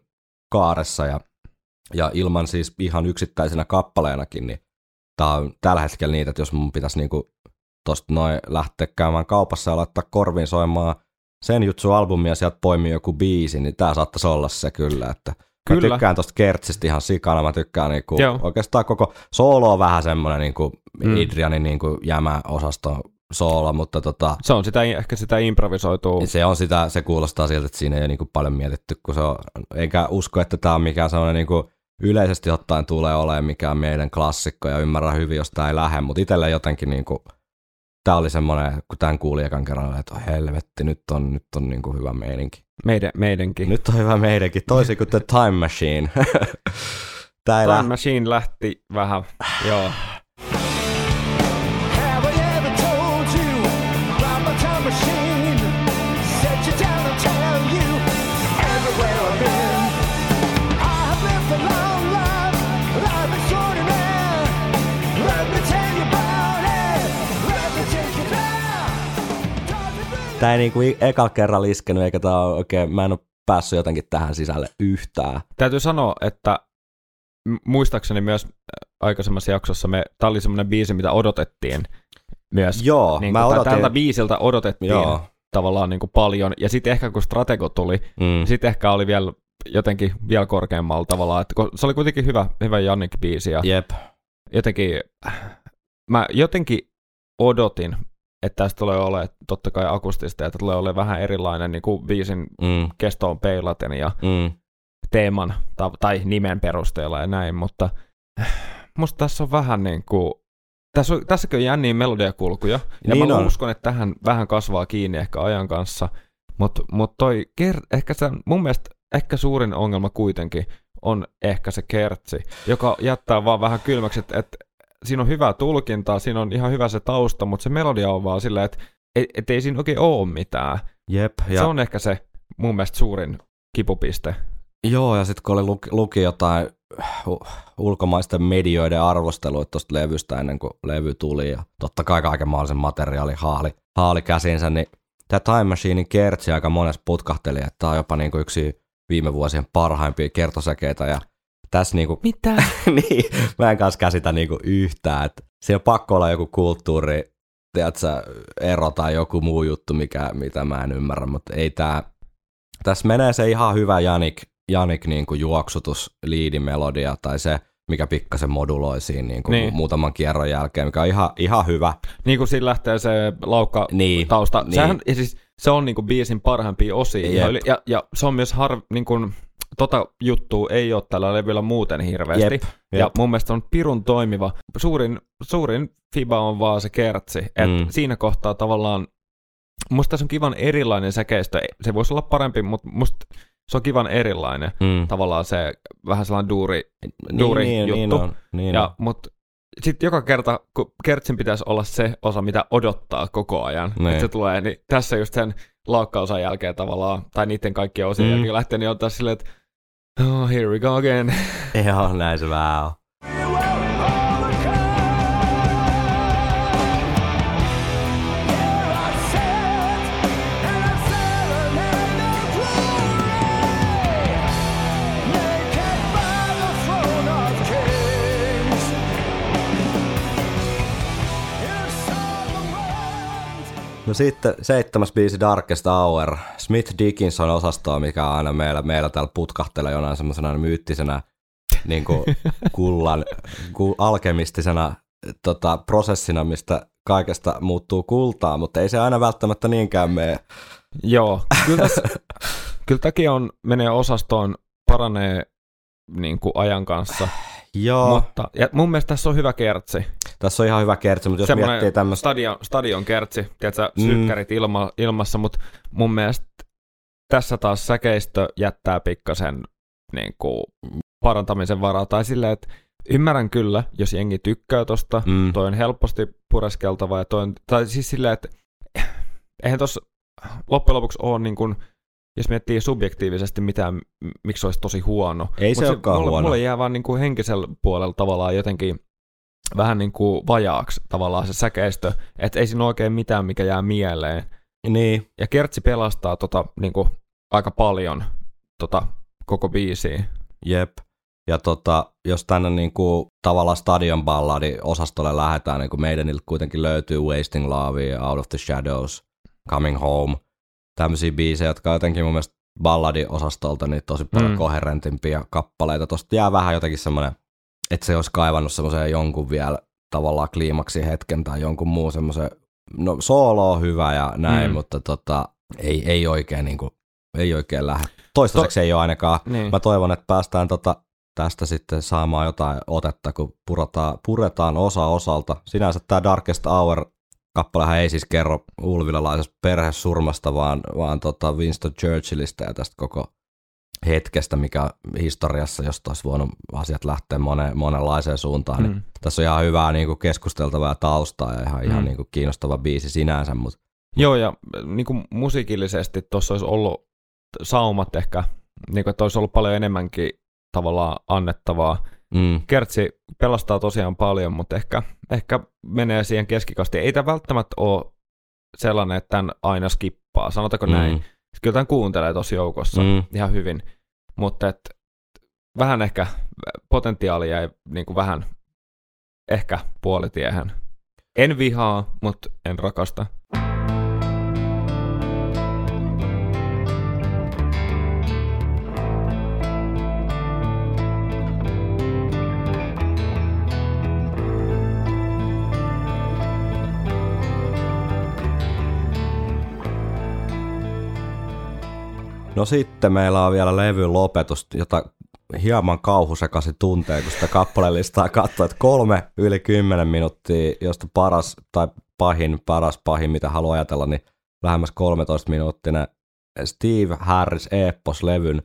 kaaressa ja, ja ilman siis ihan yksittäisenä kappaleenakin, niin tää on tällä hetkellä niitä, että jos mun pitäisi niinku tosta noin lähteä käymään kaupassa ja laittaa korviin soimaan sen jutsu albumia sieltä poimii joku biisi, niin tää saattaisi olla se kyllä, että Mä Kyllä. tykkään tosta Kertsistä ihan sikana, mä tykkään niinku, Joo. oikeastaan koko soolo on vähän semmonen niinku Mm. Idrianin niinku jämäosaston soolo, mutta tota, Se on sitä, ehkä sitä improvisoitua. se on sitä, se kuulostaa siltä, että siinä ei ole niinku paljon mietitty, kun se on, eikä usko, että tämä on mikään sellainen niinku yleisesti ottaen tulee olemaan mikään meidän klassikko ja ymmärrän hyvin, jos tämä ei lähde, mutta itselle jotenkin niinku, tämä oli semmoinen, kun tämän kuuli ekan kerran, että oh, helvetti, nyt on, nyt on niinku hyvä meininki. Meidän, meidänkin. Nyt on hyvä meidänkin, toisin kuin The Time Machine. Time lähde. Machine lähti vähän, joo. Tämä ei niinku ekalla kerralla iskenyt, eikä tämä ole oikein, mä en ole päässyt jotenkin tähän sisälle yhtään. Täytyy sanoa, että muistaakseni myös äh, aikaisemmassa jaksossa me, tää oli semmoinen biisi, mitä odotettiin myös. Joo, niin mä kuin, odotin. Tältä biisiltä odotettiin Joo. tavallaan niin kuin paljon. Ja sitten ehkä kun Stratego tuli, Mm. sitten ehkä oli vielä jotenkin vielä korkeammalla tavalla. Että se oli kuitenkin hyvä, hyvä Jannik-biisi ja Jep. jotenkin, mä jotenkin odotin, että tästä tulee olemaan totta kai akustista, että tulee olemaan vähän erilainen niin kuin biisin Mm. kestoon peilaten ja Mm. teeman tai, tai nimen perusteella ja näin, mutta musta tässä on vähän niin kuin, tässä on, tässäkin on jänniä melodiakulkuja, ja Niin mä on. uskon, että tähän vähän kasvaa kiinni ehkä ajan kanssa, mutta mut toi, ker- ehkä se, mun mielestä ehkä suurin ongelma kuitenkin on ehkä se kertsi, joka jättää vaan vähän kylmäksi, että et, siinä on hyvää tulkintaa, siinä on ihan hyvä se tausta, mutta se melodia on vaan silleen, että et, et ei siinä oikein ole mitään. Jep. Ja. Se on ehkä se mun mielestä suurin kipupiste. Joo, ja sitten kun oli luki, luki jotain ulkomaisten medioiden arvosteluita tuosta levystä ennen kuin levy tuli, ja totta kai kaiken mahdollisen materiaalin haali, haali käsinsä, niin tämä Time Machinein kertsi aika monessa putkahteli, että tämä on jopa niinku yksi viime vuosien parhaimpia kertosäkeitä, ja tässä niinku Mitä? niin, mä en kanssa käsitä niinku yhtään, että se on pakko olla joku kulttuuri, tiedätkö, ero tai joku muu juttu, mikä, mitä mä en ymmärrä, mutta ei tää, tässä menee se ihan hyvä Janik, Janik niinku juoksutus, liidimelodia tai se, mikä pikkasen moduloi siinä niinku Niin. niin. muutaman kierron jälkeen, mikä on ihan, ihan hyvä. Niin kuin siinä lähtee se laukka Niin, tausta. niin. Sehän, siis, se on niinku biisin parhaimpia osia. Ja, ja, ja, se on myös har, niin kuin, tota juttua ei ole tällä levyllä muuten hirveästi. Jep, Ja jep. mun mielestä on pirun toimiva. Suurin, suurin fiba on vaan se kertsi. Että Mm. siinä kohtaa tavallaan, musta tässä on kivan erilainen säkeistö. Se voisi olla parempi, mutta musta se on kivan erilainen. Mm. Tavallaan se vähän sellainen duuri, duuri niin, niin, juttu. niin on, niin Ja, mut sitten joka kerta, kun Kertsin pitäisi olla se osa, mitä odottaa koko ajan, Niin. että se tulee, niin tässä just sen laukkausan jälkeen tavallaan, tai niiden kaikkien osien Mm. mm. jälkeen lähtee, niin on taas silleen, että oh, here we go again. Joo, näin se No sitten seitsemäs biisi Darkest Hour. Smith Dickinson osastoa, mikä on aina meillä, meillä täällä putkahtelee jonain semmoisena myyttisenä niin kuin kullan, ku, alkemistisena tota, prosessina, mistä kaikesta muuttuu kultaa, mutta ei se aina välttämättä niinkään mene. Joo, kyllä, tässä, kyllä tämäkin on, menee osastoon, paranee niin kuin ajan kanssa, Joo, mutta ja mun mielestä tässä on hyvä kertsi. Tässä on ihan hyvä kertsi, mutta jos miettii tämmöistä... stadion, stadion kertsi, tiedätkö, Mm. sykkärit ilma, ilmassa, mutta mun mielestä tässä taas säkeistö jättää pikkasen niin kuin, parantamisen varaa. Tai silleen, että ymmärrän kyllä, jos jengi tykkää tosta, Mm. toi on helposti pureskeltava ja toi on, tai siis silleen, että eihän tossa loppujen lopuksi ole niin kuin, jos miettii subjektiivisesti mitään, miksi se olisi tosi huono. Ei se Mut olekaan mulle, huono. Mulle jää vaan niin kuin henkisellä puolella tavallaan jotenkin vähän niin kuin vajaaksi tavallaan se säkeistö, että ei siinä oikein mitään, mikä jää mieleen. Niin, Ja Kertsi pelastaa tota, niin kuin, aika paljon tota, koko biisiä. Jep. Ja tota, jos tänne niinku, tavallaan stadion balladi osastolle lähdetään, niin kuin meidäniltä kuitenkin löytyy Wasting Love, Out of the Shadows, Coming Home, tämmöisiä biisejä, jotka on jotenkin mun mielestä balladi-osastolta niin tosi paljon Mm. koherentimpia kappaleita. Tosta jää vähän jotenkin semmoinen, että se olisi kaivannut semmoisen jonkun vielä tavallaan kliimaksi hetken tai jonkun muun semmoisen, no soolo on hyvä ja näin, Mm. mutta tota, ei, ei oikein niinku, ei oikein lähde. Toistaiseksi ei ole ainakaan Niin. Mä toivon, että päästään tota, tästä sitten saamaan jotain otetta, kun puretaan, puretaan osa osalta. Sinänsä tämä Darkest Hour kappalehan ei siis kerro ulvilalaisesta perhesurmasta, vaan, vaan tota Winston Churchillistä ja tästä koko hetkestä, mikä historiassa, josta olisi voinut asiat lähteä mone, monenlaiseen suuntaan. Mm. Niin Mm. tässä on ihan hyvää niin kuin keskusteltavaa taustaa ja ihan, mm. ihan Mm. niin kuin kiinnostava biisi sinänsä, mutta Joo, ja niin kuin musiikillisesti tuossa olisi ollut saumat ehkä, niin kuin, että olisi ollut paljon enemmänkin tavallaan annettavaa. mm, Kertsi pelastaa tosiaan paljon, mutta ehkä, ehkä menee siihen keskikastiin. Ei tämä välttämättä ole sellainen, että tämän aina skippaa, sanotaanko näin. Mm, Kyllä tämän kuuntelee tosi joukossa Mm. ihan hyvin, mutta et, vähän ehkä potentiaalia jäi niin kuin vähän ehkä puolitiehen. En vihaa, mutta en rakasta. No sitten meillä on vielä levyn lopetus, jota hieman kauhusekaisin tuntee, kun sitä kappalelistaa katsoo, että kolme yli kymmenen minuuttia, josta paras tai pahin, paras pahin, mitä haluaa ajatella, niin lähemmäs 13 minuuttinen Steve Harris Eepos-levyn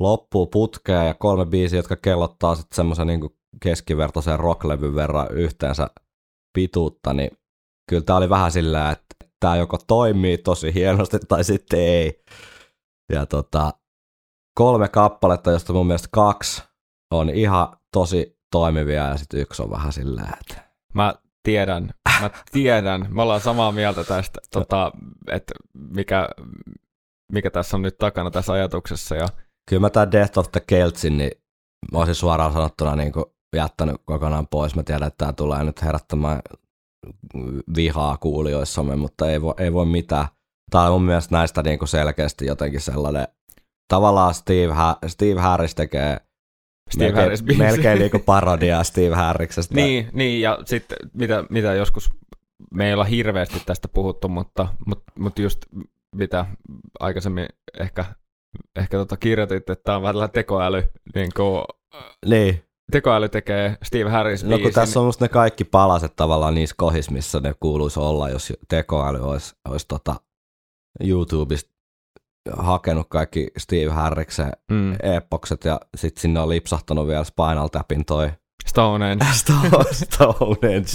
loppuu putkeen ja kolme biisiä, jotka kellottaa sitten semmoisen niin keskivertoisen rocklevyn verran yhteensä pituutta, niin kyllä tämä oli vähän sillä, että tämä joko toimii tosi hienosti tai sitten ei. Ja tota, kolme kappaletta, josta mun mielestä kaksi on ihan tosi toimivia ja sitten yksi on vähän sillä, että Mä tiedän, mä tiedän, me ollaan samaa mieltä tästä, tota, että mikä, mikä tässä on nyt takana tässä ajatuksessa. Ja, kyllä mä tämän Death of the Keltsin, niin mä olisin suoraan sanottuna niin kuin jättänyt kokonaan pois. Mä tiedän, että tämä tulee nyt herättämään vihaa kuulijoissamme, mutta ei voi, ei voi mitään. Tämä on mun mielestä näistä niin kuin selkeästi jotenkin sellainen, tavallaan Steve, ha- Steve Harris tekee Steve melkein, Harris biisi. melkein niin kuin parodiaa Steve Harriksesta. niin, niin, ja sitten mitä, mitä joskus, me ei olla hirveästi tästä puhuttu, mutta, mutta, mutta just mitä aikaisemmin ehkä, ehkä tota kirjoitit, että tämä on vähän tekoäly, niin kuin, niin. tekoäly tekee Steve Harris No kun tässä on musta ne kaikki palaset tavallaan niissä kohdissa, missä ne kuuluisi olla, jos tekoäly olisi, olisi tota YouTubesta hakenut kaikki Steve Harriksen mm, epokset ja sitten sinne on lipsahtanut vielä Spinal Tapin toi Stonehenge. Stone- Stonehenge.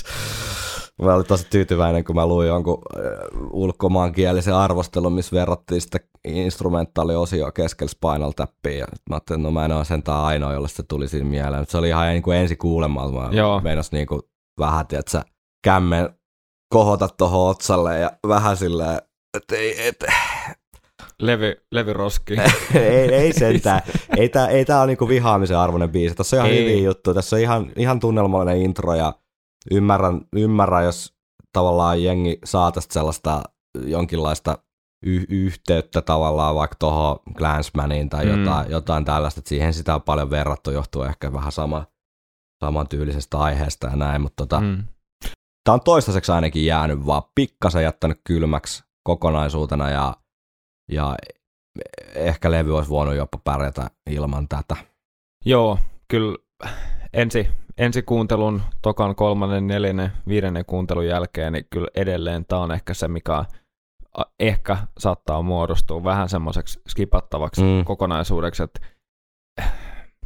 Mä olin tosi tyytyväinen, kun mä luin jonkun äh, ulkomaankielisen arvostelun, missä verrattiin sitä instrumentaaliosioa keskellä Spinal Tappia. Mä ajattelin, että no mä en ole sentään ainoa, jolle se tuli siinä mieleen. Mutta se oli ihan niin kuin ensi kuulemalta. Mä Joo. niin kuin vähän, tiedätkö, kämmen kohota tuohon otsalle ja vähän silleen, että ei, et, Levy, levyroski. ei, ei sentään. Ei tää, ei tää ole niinku vihaamisen arvoinen biisi. Tässä on ihan Ei. hyviä juttuja. Tässä on ihan, ihan tunnelmallinen intro ja ymmärrän, ymmärrän, jos tavallaan jengi saa tästä sellaista jonkinlaista y- yhteyttä tavallaan vaikka tuohon Glansmaniin tai Mm. jotain, jotain tällaista, että siihen sitä on paljon verrattu, johtuu ehkä vähän sama, samantyylisestä aiheesta ja näin, mutta tota. Mm. tämä on toistaiseksi ainakin jäänyt vaan pikkasen jättänyt kylmäksi kokonaisuutena ja, ja ehkä levy olisi voinut jopa pärjätä ilman tätä. Joo, kyllä ensi, ensi kuuntelun, tokan kolmannen, neljännen, viidennen kuuntelun jälkeen, niin kyllä edelleen tämä on ehkä se, mikä ehkä saattaa muodostua vähän semmoiseksi skipattavaksi Mm. kokonaisuudeksi, että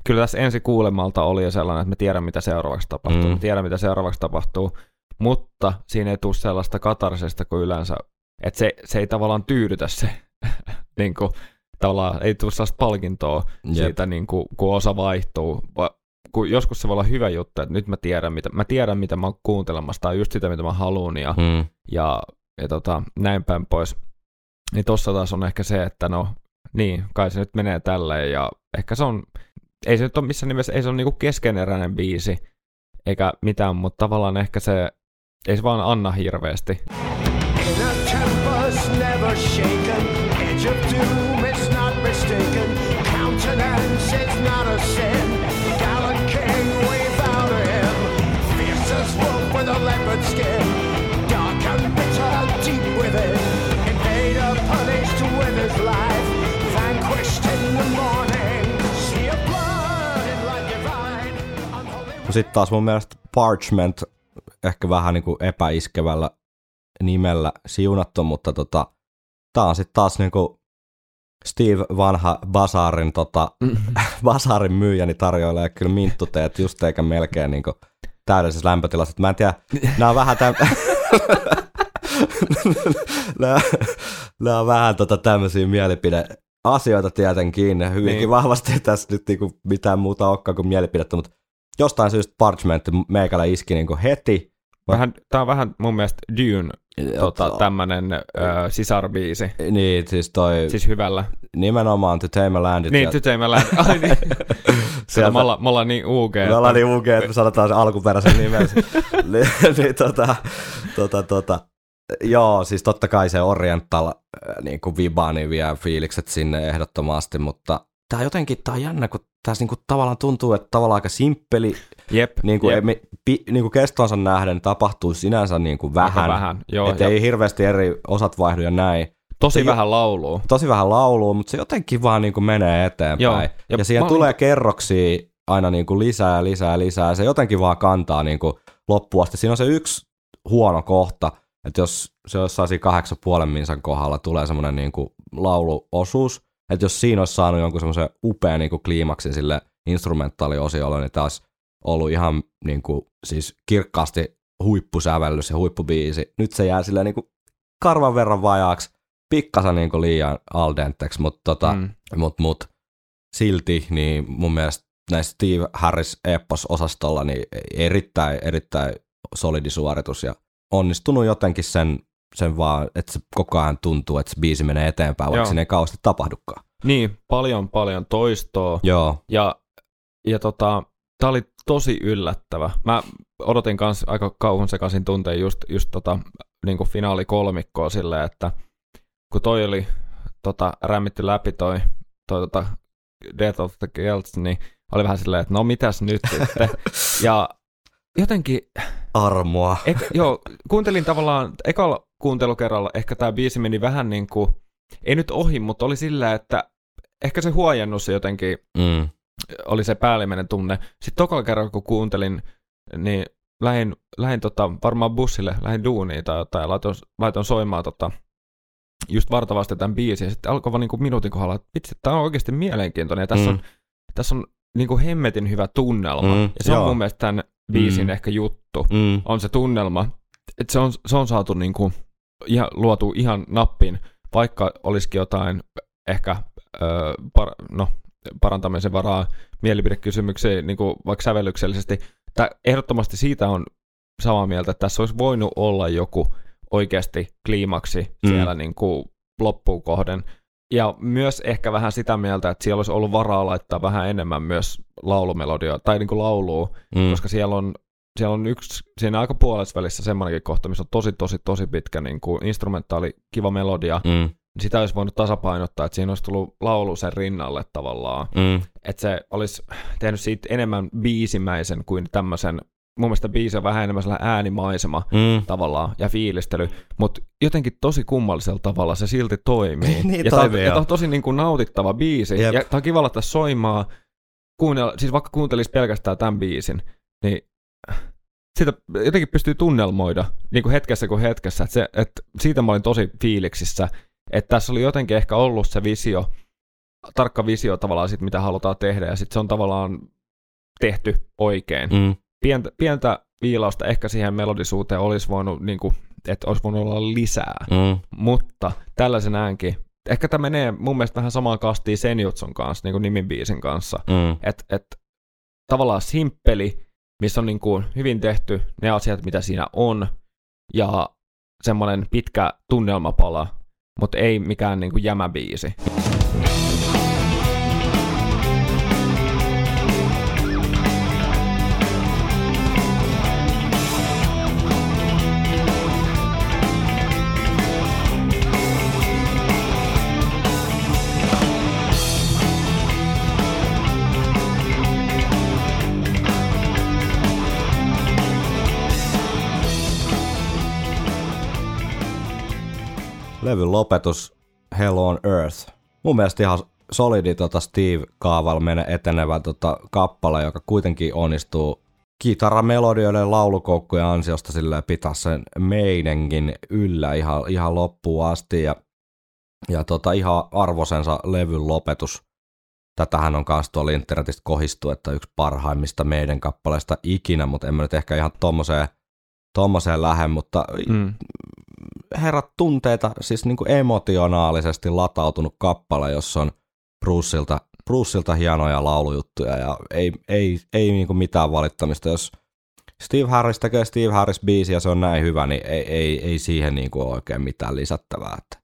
kyllä tässä ensi kuulemalta oli jo sellainen, että me tiedän, mitä seuraavaksi tapahtuu, Mm. me tiedän, mitä seuraavaksi tapahtuu, mutta siinä ei tule sellaista katarsista kuin yleensä, että se, se ei tavallaan tyydytä se, niin kuin, tavallaan ei tule sellaista palkintoa Jep. siitä, niin kuin, kun osa vaihtuu. Va, kun joskus se voi olla hyvä juttu, että nyt mä tiedän, mitä, mä tiedän, mitä mä oon kuuntelemassa, tai just sitä, mitä mä haluan, ja, Mm. ja, ja tota, näin päin pois. Niin tossa taas on ehkä se, että no, niin, kai se nyt menee tälleen, ja ehkä se on, ei se nyt ole missään nimessä, ei se ole niinku keskeneräinen biisi, eikä mitään, mutta tavallaan ehkä se, ei se vaan anna hirveästi. Inner temper's never shaken. Edge of doom is not mistaken. Countenance is not a sin. Gallant king without him. Fierce as wolf with a leopard skin. Dark and bitter deep within. Invader punished with his life. Vanquished in the morning. Blood in divine. Sitten taas mun mielestä Parchment ehkä vähän niin kuin epäiskevällä nimellä siunattu, mutta tota, tää on sitten taas niin kuin Steve vanha Basarin, tota, Basarin myyjäni tarjoilee kyllä minttuteet just eikä melkein niin kuin täydellisessä lämpötilassa. Mä en tiedä, nämä on vähän täm... nämä, nämä on vähän tota tämmöisiä mielipide asioita tietenkin, hyvinkin niin. Niin. vahvasti tässä nyt niinku mitään muuta olekaan kuin mielipidettä, mutta jostain syystä Parchment meikällä iski niinku heti. Vähän, tää on vähän mun mielestä Dune, tota, Tota, tämmönen ö, sisarbiisi. Niin, siis toi siis... Siis hyvällä. nimenomaan To Tame a Landit. Niin, ja- tyteimellä. Ai niin. Sieltä-. Me, ollaan, me ollaan niin UG. Me ollaan niin UG, että me sanotaan se alkuperäisen nimen. niin, niin, tota, tota, tota, joo, siis totta kai se Oriental niin kuin viba, niin vie fiilikset sinne ehdottomasti, mutta tää jotenkin, tää on jännä, kun tässä niin kuin tavallaan tuntuu, että tavallaan aika simppeli, Jep, niin kuin, jep. emi, pi, niin kuin kestonsa nähden tapahtuu sinänsä niin kuin Aika vähän, vähän. Joo, että ja ei hirveästi eri osat vaihdu ja näin. tosi se- vähän laulua. Tosi vähän laulua, mutta se jotenkin vaan niin kuin menee eteenpäin. Joo, Ja, ja siihen tulee olin- kerroksia aina niin kuin lisää, lisää, lisää. Se jotenkin vaan kantaa niin kuin loppuun asti. Siinä on se yksi huono kohta, että jos se jossain siinä kahdeksan puolen minsan kohdalla tulee semmoinen niin kuin lauluosuus, että jos siinä olisi saanut jonkun semmoisen upean niin kuin kliimaksin sille instrumentaaliosiolle, niin taas ollut ihan niin kuin, siis kirkkaasti huippusävellys ja huippubiisi. Nyt se jää silleen niin kuin karvan verran vajaaksi, pikkasen niin kuin liian al denteksi, mutta tota, Mm. mut, mut, silti niin mun mielestä näissä Steve Harris Epos-osastolla niin erittäin, erittäin solidi suoritus ja onnistunut jotenkin sen, sen vaan, että se koko ajan tuntuu, että se biisi menee eteenpäin, vaikka Joo. siinä ei kauheasti tapahdukaan. Niin, paljon paljon toistoa. Joo, Ja, ja tota, tää oli tosi yllättävä. Mä odotin kans aika kauhun sekaisin tunteen just, just tota, niin kuin finaalikolmikkoa silleen, että kun toi oli tota, rämmitty läpi toi, toi tota, Death of the Celts, niin oli vähän silleen, että no mitäs nyt sitten. ja jotenkin, armoa. ek, joo, kuuntelin tavallaan, ekalla kuuntelukerralla ehkä tämä biisi meni vähän niin kuin, ei nyt ohi, mutta oli sillä, että ehkä se huojennus jotenkin Mm. Oli se päällimmäinen tunne. Sitten tokalla kerralla, kun kuuntelin, niin lähin, lähin tota, varmaan bussille, lähin duuniin tai jotain, ja laitoin, laitoin soimaan tota, just vartavasti tämän biisin, ja sitten alkoi vaan niinku minuutin kohdalla, että vitsi, tämä on oikeasti mielenkiintoinen, ja tässä Mm. on, tässä on niinku hemmetin hyvä tunnelma, Mm, ja se joo. on mun mielestä tämän biisin Mm. ehkä juttu, Mm. on se tunnelma, että se on, se on saatu niinku ihan, luotu ihan nappiin, vaikka olisikin jotain ehkä ö, par, no, parantamisen varaa mielipidekysymyksiä, niin kuin vaikka sävellyksellisesti. Tää, ehdottomasti siitä on samaa mieltä, että tässä olisi voinut olla joku oikeasti kliimaksi Mm. siellä niin kuin loppuun kohden. Ja myös ehkä vähän sitä mieltä, että siellä olisi ollut varaa laittaa vähän enemmän myös laulumelodia tai niin kuin laulua, Mm. koska siellä on siellä on yksi, siinä aika puolessa välissä semmoinenkin kohta, missä on tosi, tosi, tosi pitkä niin kuin instrumentaali, kiva melodia. Mm, Sitä olisi voinut tasapainottaa, että siinä olisi tullut laulu sen rinnalle tavallaan. mm, Että se olisi tehnyt siitä enemmän biisimäisen kuin tämmöisen, mun mielestä biisi on vähän enemmän sellainen äänimaisema mm. tavallaan ja fiilistely, mutta jotenkin tosi kummallisella tavalla se silti toimii. Niin ja tämä toimii, tää on tosi niin kuin nautittava biisi. Jep. Ja tämä on kiva laittaa soimaan, kuunnella, siis vaikka kuuntelisi pelkästään tämän biisin, niin siitä jotenkin pystyy tunnelmoida niin kuin hetkessä kuin hetkessä. Et se, et siitä mä olin tosi fiiliksissä, että tässä oli jotenkin ehkä ollut se visio, tarkka visio tavallaan siitä, mitä halutaan tehdä, ja sitten se on tavallaan tehty oikein Mm. pientä, pientä viilausta ehkä siihen melodisuuteen olisi voinut, niin kuin, että olisi voinut olla lisää. Mm. Mutta tällaisen äänkin, ehkä tämä menee mun mielestä vähän samaan kastiin Senjutsun kanssa, niin kuin Nimin biisin kanssa. Mm. Että et, tavallaan simppeli, missä on niin kuin hyvin tehty ne asiat, mitä siinä on, ja semmoinen pitkä tunnelmapala, mutta ei mikään niin kuin jämäbiisi. Levyn lopetus Hell on Earth. Mun mielestä ihan solidi tota Steve Kaaval menee etenevä tota kappale, joka kuitenkin onnistuu kitaramelodioiden laulukoukkujen ansiosta sillä pitää sen meidänkin yllä ihan, ihan loppuun asti ja, ja tota, ihan arvosensa levyn lopetus. Tätähän on kans tuolla internetistä kohistu, että yksi parhaimmista meidän kappaleista ikinä, mutta en mä nyt ehkä ihan tommoseen, tommoseen lähde, mutta Mm. Herrat tunteita, siis niin kuin emotionaalisesti latautunut kappale, jossa on Bruceilta, Bruceilta hienoja laulujuttuja ja ei, ei, ei niin kuin mitään valittamista. Jos Steve Harris tekee Steve Harris biisi ja se on näin hyvä, niin ei, ei, ei siihen niin kuin oikein mitään lisättävää. Että.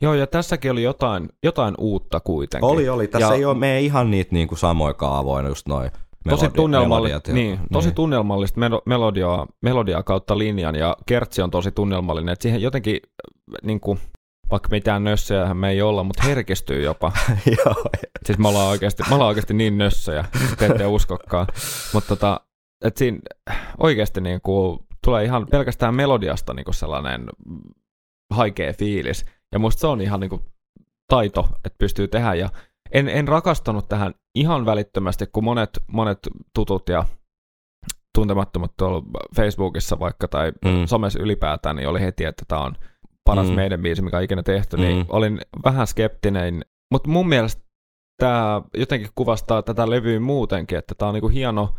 Joo, ja tässäkin oli jotain, jotain uutta kuitenkin. Oli, oli. Tässä Ja- ei ole mene ihan niitä niin kuin samoja kaavoja, just noin tosi, melodi- tunnelmallista, niin, tosi tunnelmallista melo- melodiaa, melodiaa kautta linjan, ja kertsi on tosi tunnelmallinen, että siihen jotenkin, niin kuin, vaikka mitään nössejähän me ei olla, mutta herkistyy jopa. Joo, siis me ollaan oikeasti, me ollaan oikeasti niin nössejä, te ette uskokkaan. Mutta tota, et siinä oikeasti niin kuin, tulee ihan pelkästään melodiasta niin kuin sellainen haikea fiilis. Ja musta se on ihan niin kuin, taito, että pystyy tehdä. Ja en, en rakastanut tähän ihan välittömästi, kun monet, monet tutut ja tuntemattomat tuolla Facebookissa vaikka tai Mm. somessa ylipäätään, niin oli heti, että tämä on paras Mm. meidän biisi, mikä on ikinä tehty, niin Mm. olin vähän skeptinen. Mutta mun mielestä tämä jotenkin kuvastaa tätä levyä muutenkin, että tämä on niinku hieno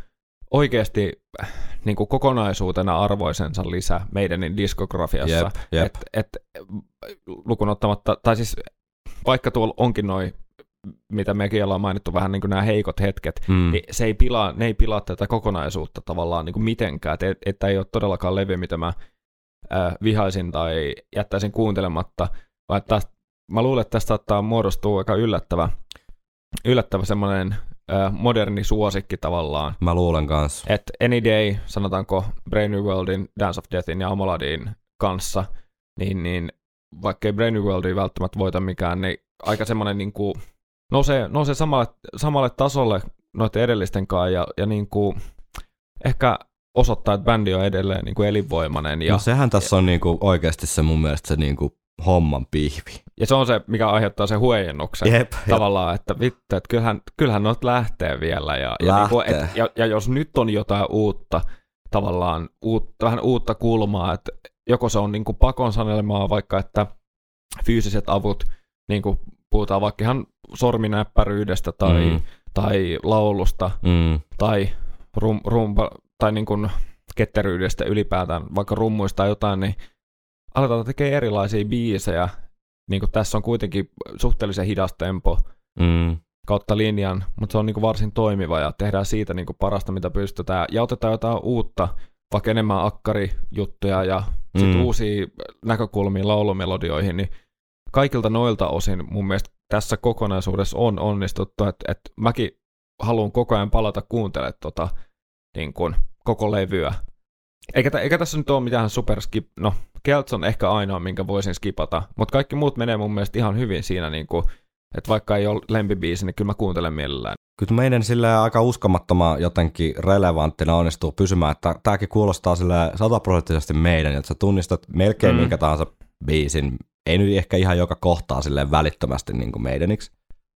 oikeasti niinku kokonaisuutena arvoisensa lisä meidän diskografiassa. Jep, jep. Et, et, lukun ottamatta, tai siis vaikka tuolla onkin noin, mitä mekin ollaan mainittu vähän niin kuin nämä heikot hetket, Mm. niin se ei pilaa, ne ei pilaa tätä kokonaisuutta tavallaan niin kuin mitenkään, että, että ei ole todellakaan levy, mitä mä äh, vihaisin tai jättäisin kuuntelematta, vaan että mä luulen, että tästä saattaa muodostua aika yllättävä, yllättävä semmoinen äh, moderni suosikki tavallaan, Mä luulen kanssa. että Any Day, sanotaanko Brain New Worldin, Dance of Deathin ja Amoladin kanssa, niin, niin vaikka ei Brain New Worldia välttämättä voita mikään, niin aika semmoinen niin kuin, nousee, nousee samalle, samalle tasolle noiden edellisten kanssa ja, ja niin kuin, ehkä osoittaa, että bändi on edelleen niin kuin elinvoimainen. Ja, no sehän tässä on niinku oikeasti se mun mielestä se niinku homman pihvi. ja se on se, mikä aiheuttaa sen huojennuksen. Jep, tavallaan, että vittu, että kyllähän, kyllähän noit lähtee vielä. Ja, ja, Lähtee. niin kuin, et, ja, ja jos nyt on jotain uutta, tavallaan uutta, vähän uutta kulmaa, että joko se on niin kuin pakon sanelemaa vaikka, että fyysiset avut, niin kuin puhutaan vaikka ihan sorminäppäryydestä tai, Mm. tai laulusta Mm. tai rum, rumpa, tai niin kuin ketteryydestä ylipäätään, vaikka rummuista tai jotain, niin aletaan tekemään erilaisia biisejä. Niin kuin tässä on kuitenkin suhteellisen hidas tempo Mm. kautta linjan, mutta se on niin kuin varsin toimiva ja tehdään siitä niin kuin parasta, mitä pystytään. Ja otetaan jotain uutta, vaikka enemmän akkarijuttuja ja sit Mm. uusia näkökulmia laulumelodioihin, niin kaikilta noilta osin mun mielestä tässä kokonaisuudessa on onnistuttu, että, että mäkin haluan koko ajan palata kuuntelemaan tota, niin kuin koko levyä. Eikä, eikä tässä nyt ole mitään superskip... No, Kelts on ehkä ainoa, minkä voisin skipata, mutta kaikki muut menee mun mielestä ihan hyvin siinä, niin kuin, että vaikka ei ole lempibiisi, niin kyllä mä kuuntelen mielellään. Kyllä meidän sille aika uskomattoman jotenkin relevanttina onnistuu pysymään, että tämäkin kuulostaa sille sataprosenttisesti meidän, että sä tunnistat melkein mm. minkä tahansa biisin, ei nyt ehkä ihan joka kohtaa silleen välittömästi niin kuin meidäniksi,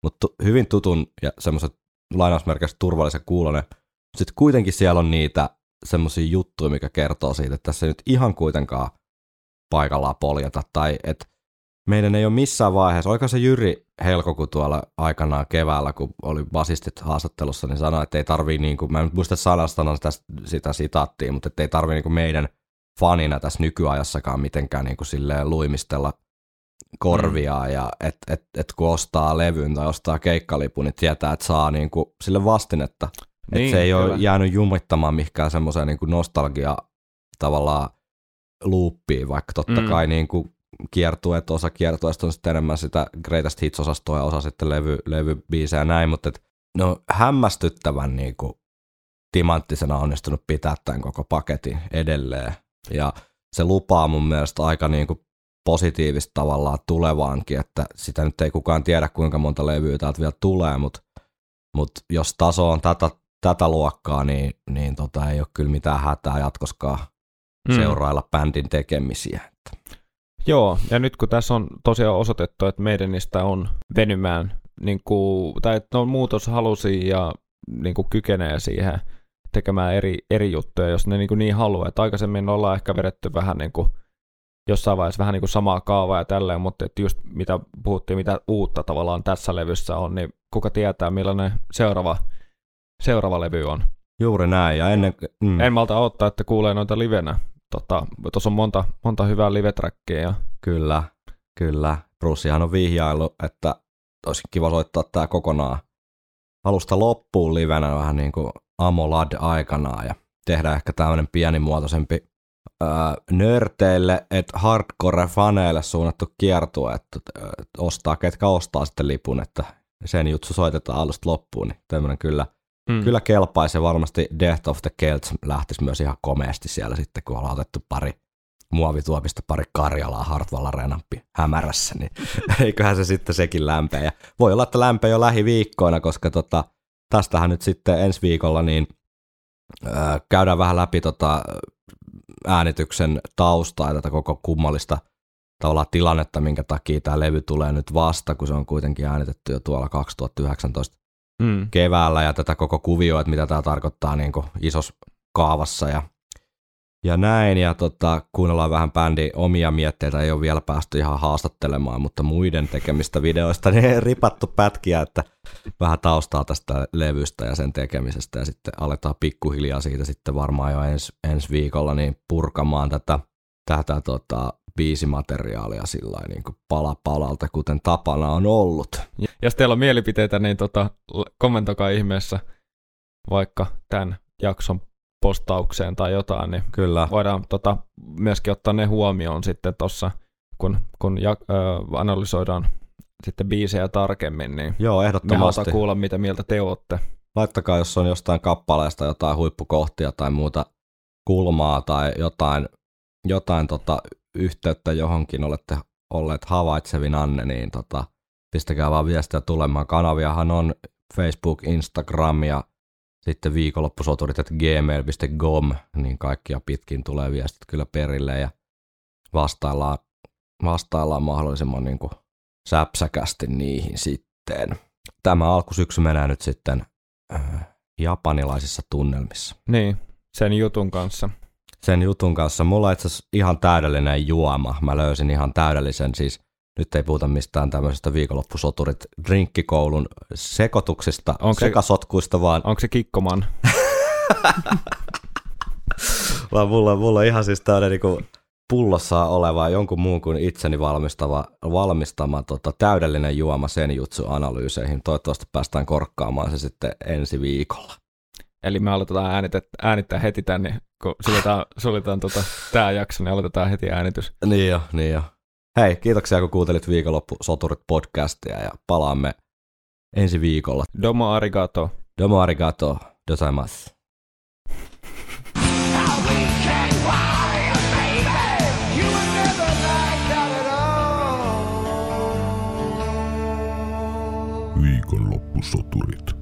mutta hyvin tutun ja semmoiset lainausmerkeissä turvallisen kuulonen. Sitten kuitenkin siellä on niitä semmoisia juttuja, mikä kertoo siitä, että tässä ei nyt ihan kuitenkaan paikallaan poljeta, tai että meidän ei ole missään vaiheessa, oliko se Jyri Helko, kun tuolla aikanaan keväällä, kun oli basistit haastattelussa, niin sanoi, että ei tarvii, niin kuin, mä en muista sanastana sitä, sitä sitaattia, mutta että ei tarvii niin kuin meidän fanina tässä nykyajassakaan mitenkään niin kuin silleen luimistella korvia mm. ja että et, et kun ostaa levyn tai ostaa keikkalipun, niin tietää, että saa niin kuin sille vastinetta. Niin, että se ei kyllä. ole jäänyt jumittamaan mihinkään semmoiseen niin nostalgia tavallaan luuppiin, vaikka totta Mm. kai niin kuin kiertueet, osa kiertueesta on sitten enemmän sitä Greatest Hits-osastoa ja osa sitten levy, levybiisejä ja näin, mutta et, ne on hämmästyttävän niin kuin timanttisena onnistunut pitää tämän koko paketin edelleen. Ja se lupaa mun mielestä aika niin kuin positiivista tavallaan tulevaankin, että sitä nyt ei kukaan tiedä kuinka monta levyä täältä vielä tulee, mutta, mutta jos taso on tätä, tätä luokkaa, niin, niin tota, ei ole kyllä mitään hätää jatkoskaan mm. seurailla bändin tekemisiä. Joo, ja nyt kun tässä on tosiaan osoitettu, että meidän niistä on venymään, niin kuin, tai että on muutoshalusia ja niin kuin kykenee siihen tekemään eri, eri juttuja, jos ne niin, kuin niin haluaa. Että aikaisemmin ollaan ehkä vedetty vähän niin kuin, jossain vaiheessa vähän niin kuin samaa kaavaa ja tälleen, mutta että just mitä puhuttiin, mitä uutta tavallaan tässä levyssä on, niin kuka tietää millainen seuraava, seuraava levy on. Juuri näin, ja ennen... Mm. En malta odottaa, että kuulee noita livenä. Tuossa tota, on monta, monta hyvää live-trackia ja Kyllä, kyllä. Brucehan on vihjailu, että olisi kiva soittaa tämä kokonaan alusta loppuun livenä vähän niin kuin Amolad aikanaan ja tehdä ehkä tämmöinen pienimuotoisempi ää, nörteille, että hardcore-faneille suunnattu kiertue, että ostaa, ketkä ostaa sitten lipun, että sen jutsu soitetaan alusta loppuun, niin tämmöinen kyllä, mm. kyllä kelpaisi ja varmasti Death of the Celts lähtisi myös ihan komeasti siellä sitten, kun ollaan otettu pari muovituopista pari Karjalaa Hartwall Areenampi hämärässä, niin eiköhän se sitten sekin lämpeä. Ja voi olla, että lämpeä jo lähiviikkoina, koska tota, tästähän nyt sitten ensi viikolla niin ää, käydään vähän läpi tota äänityksen taustaa ja tätä koko kummallista tavallaan tilannetta, minkä takia tämä levy tulee nyt vasta, kun se on kuitenkin äänitetty jo tuolla 2019 Mm. keväällä ja tätä koko kuvioa, että mitä tämä tarkoittaa niin isossa kaavassa ja, ja näin. Ja tota, kuunnellaan vähän bändin omia mietteitä, ei ole vielä päästy ihan haastattelemaan, mutta muiden tekemistä videoista niin ripattu pätkiä, että vähän taustaa tästä levystä ja sen tekemisestä ja sitten aletaan pikkuhiljaa siitä sitten varmaan jo ensi, ensi viikolla niin purkamaan tätä, tätä tota, biisimateriaalia sillä niin kuin pala palalta, kuten tapana on ollut. Ja jos teillä on mielipiteitä, niin tota, kommentoikaa ihmeessä vaikka tämän jakson postaukseen tai jotain, niin Kyllä. voidaan tota, myöskin ottaa ne huomioon sitten tuossa, kun, kun ja, ö, analysoidaan sitten biisejä tarkemmin, niin Joo, me ehdottomasti. halutaan kuulla, mitä mieltä te olette. Laittakaa, jos on jostain kappaleesta jotain huippukohtia tai muuta kulmaa tai jotain, jotain tota yhteyttä johonkin olette olleet havaitsevinanne, niin tota, pistäkää vaan viestiä tulemaan. Kanaviahan on Facebook, Instagram ja sitten viikonloppusoturit, että gmail.com, niin kaikkia pitkin tulee viestit kyllä perille ja vastaillaan, vastaillaan mahdollisimman niin kuin säpsäkästi niihin sitten. Tämä alkusyksy menee nyt sitten äh, japanilaisissa tunnelmissa. Niin, sen jutun kanssa. Sen jutun kanssa mulla on itse asiassa ihan täydellinen juoma. Mä löysin ihan täydellisen, siis nyt ei puhuta mistään tämmöisestä viikonloppusoturit drinkkikoulun sekoituksista, Onko se- sekasotkuista, vaan, Onko se Kikkoman? vaan mulla, mulla on ihan siis tämmöinen niinku pullossa oleva jonkun muun kuin itseni valmistava, valmistama tota, täydellinen juoma sen jutsu-analyyseihin. Toivottavasti päästään korkkaamaan se sitten ensi viikolla. Eli me aloitetaan äänittää, äänittää heti tänne, kun suljetaan, suljetaan tota, tämä jakso, niin aloitetaan heti äänitys. Niin jo, niin jo. Hei, kiitoksia kun kuuntelit viikonloppu Soturit podcastia ja palaamme ensi viikolla. Domo arigato. Domo arigato. Dosaimasu. Viikonloppusoturit.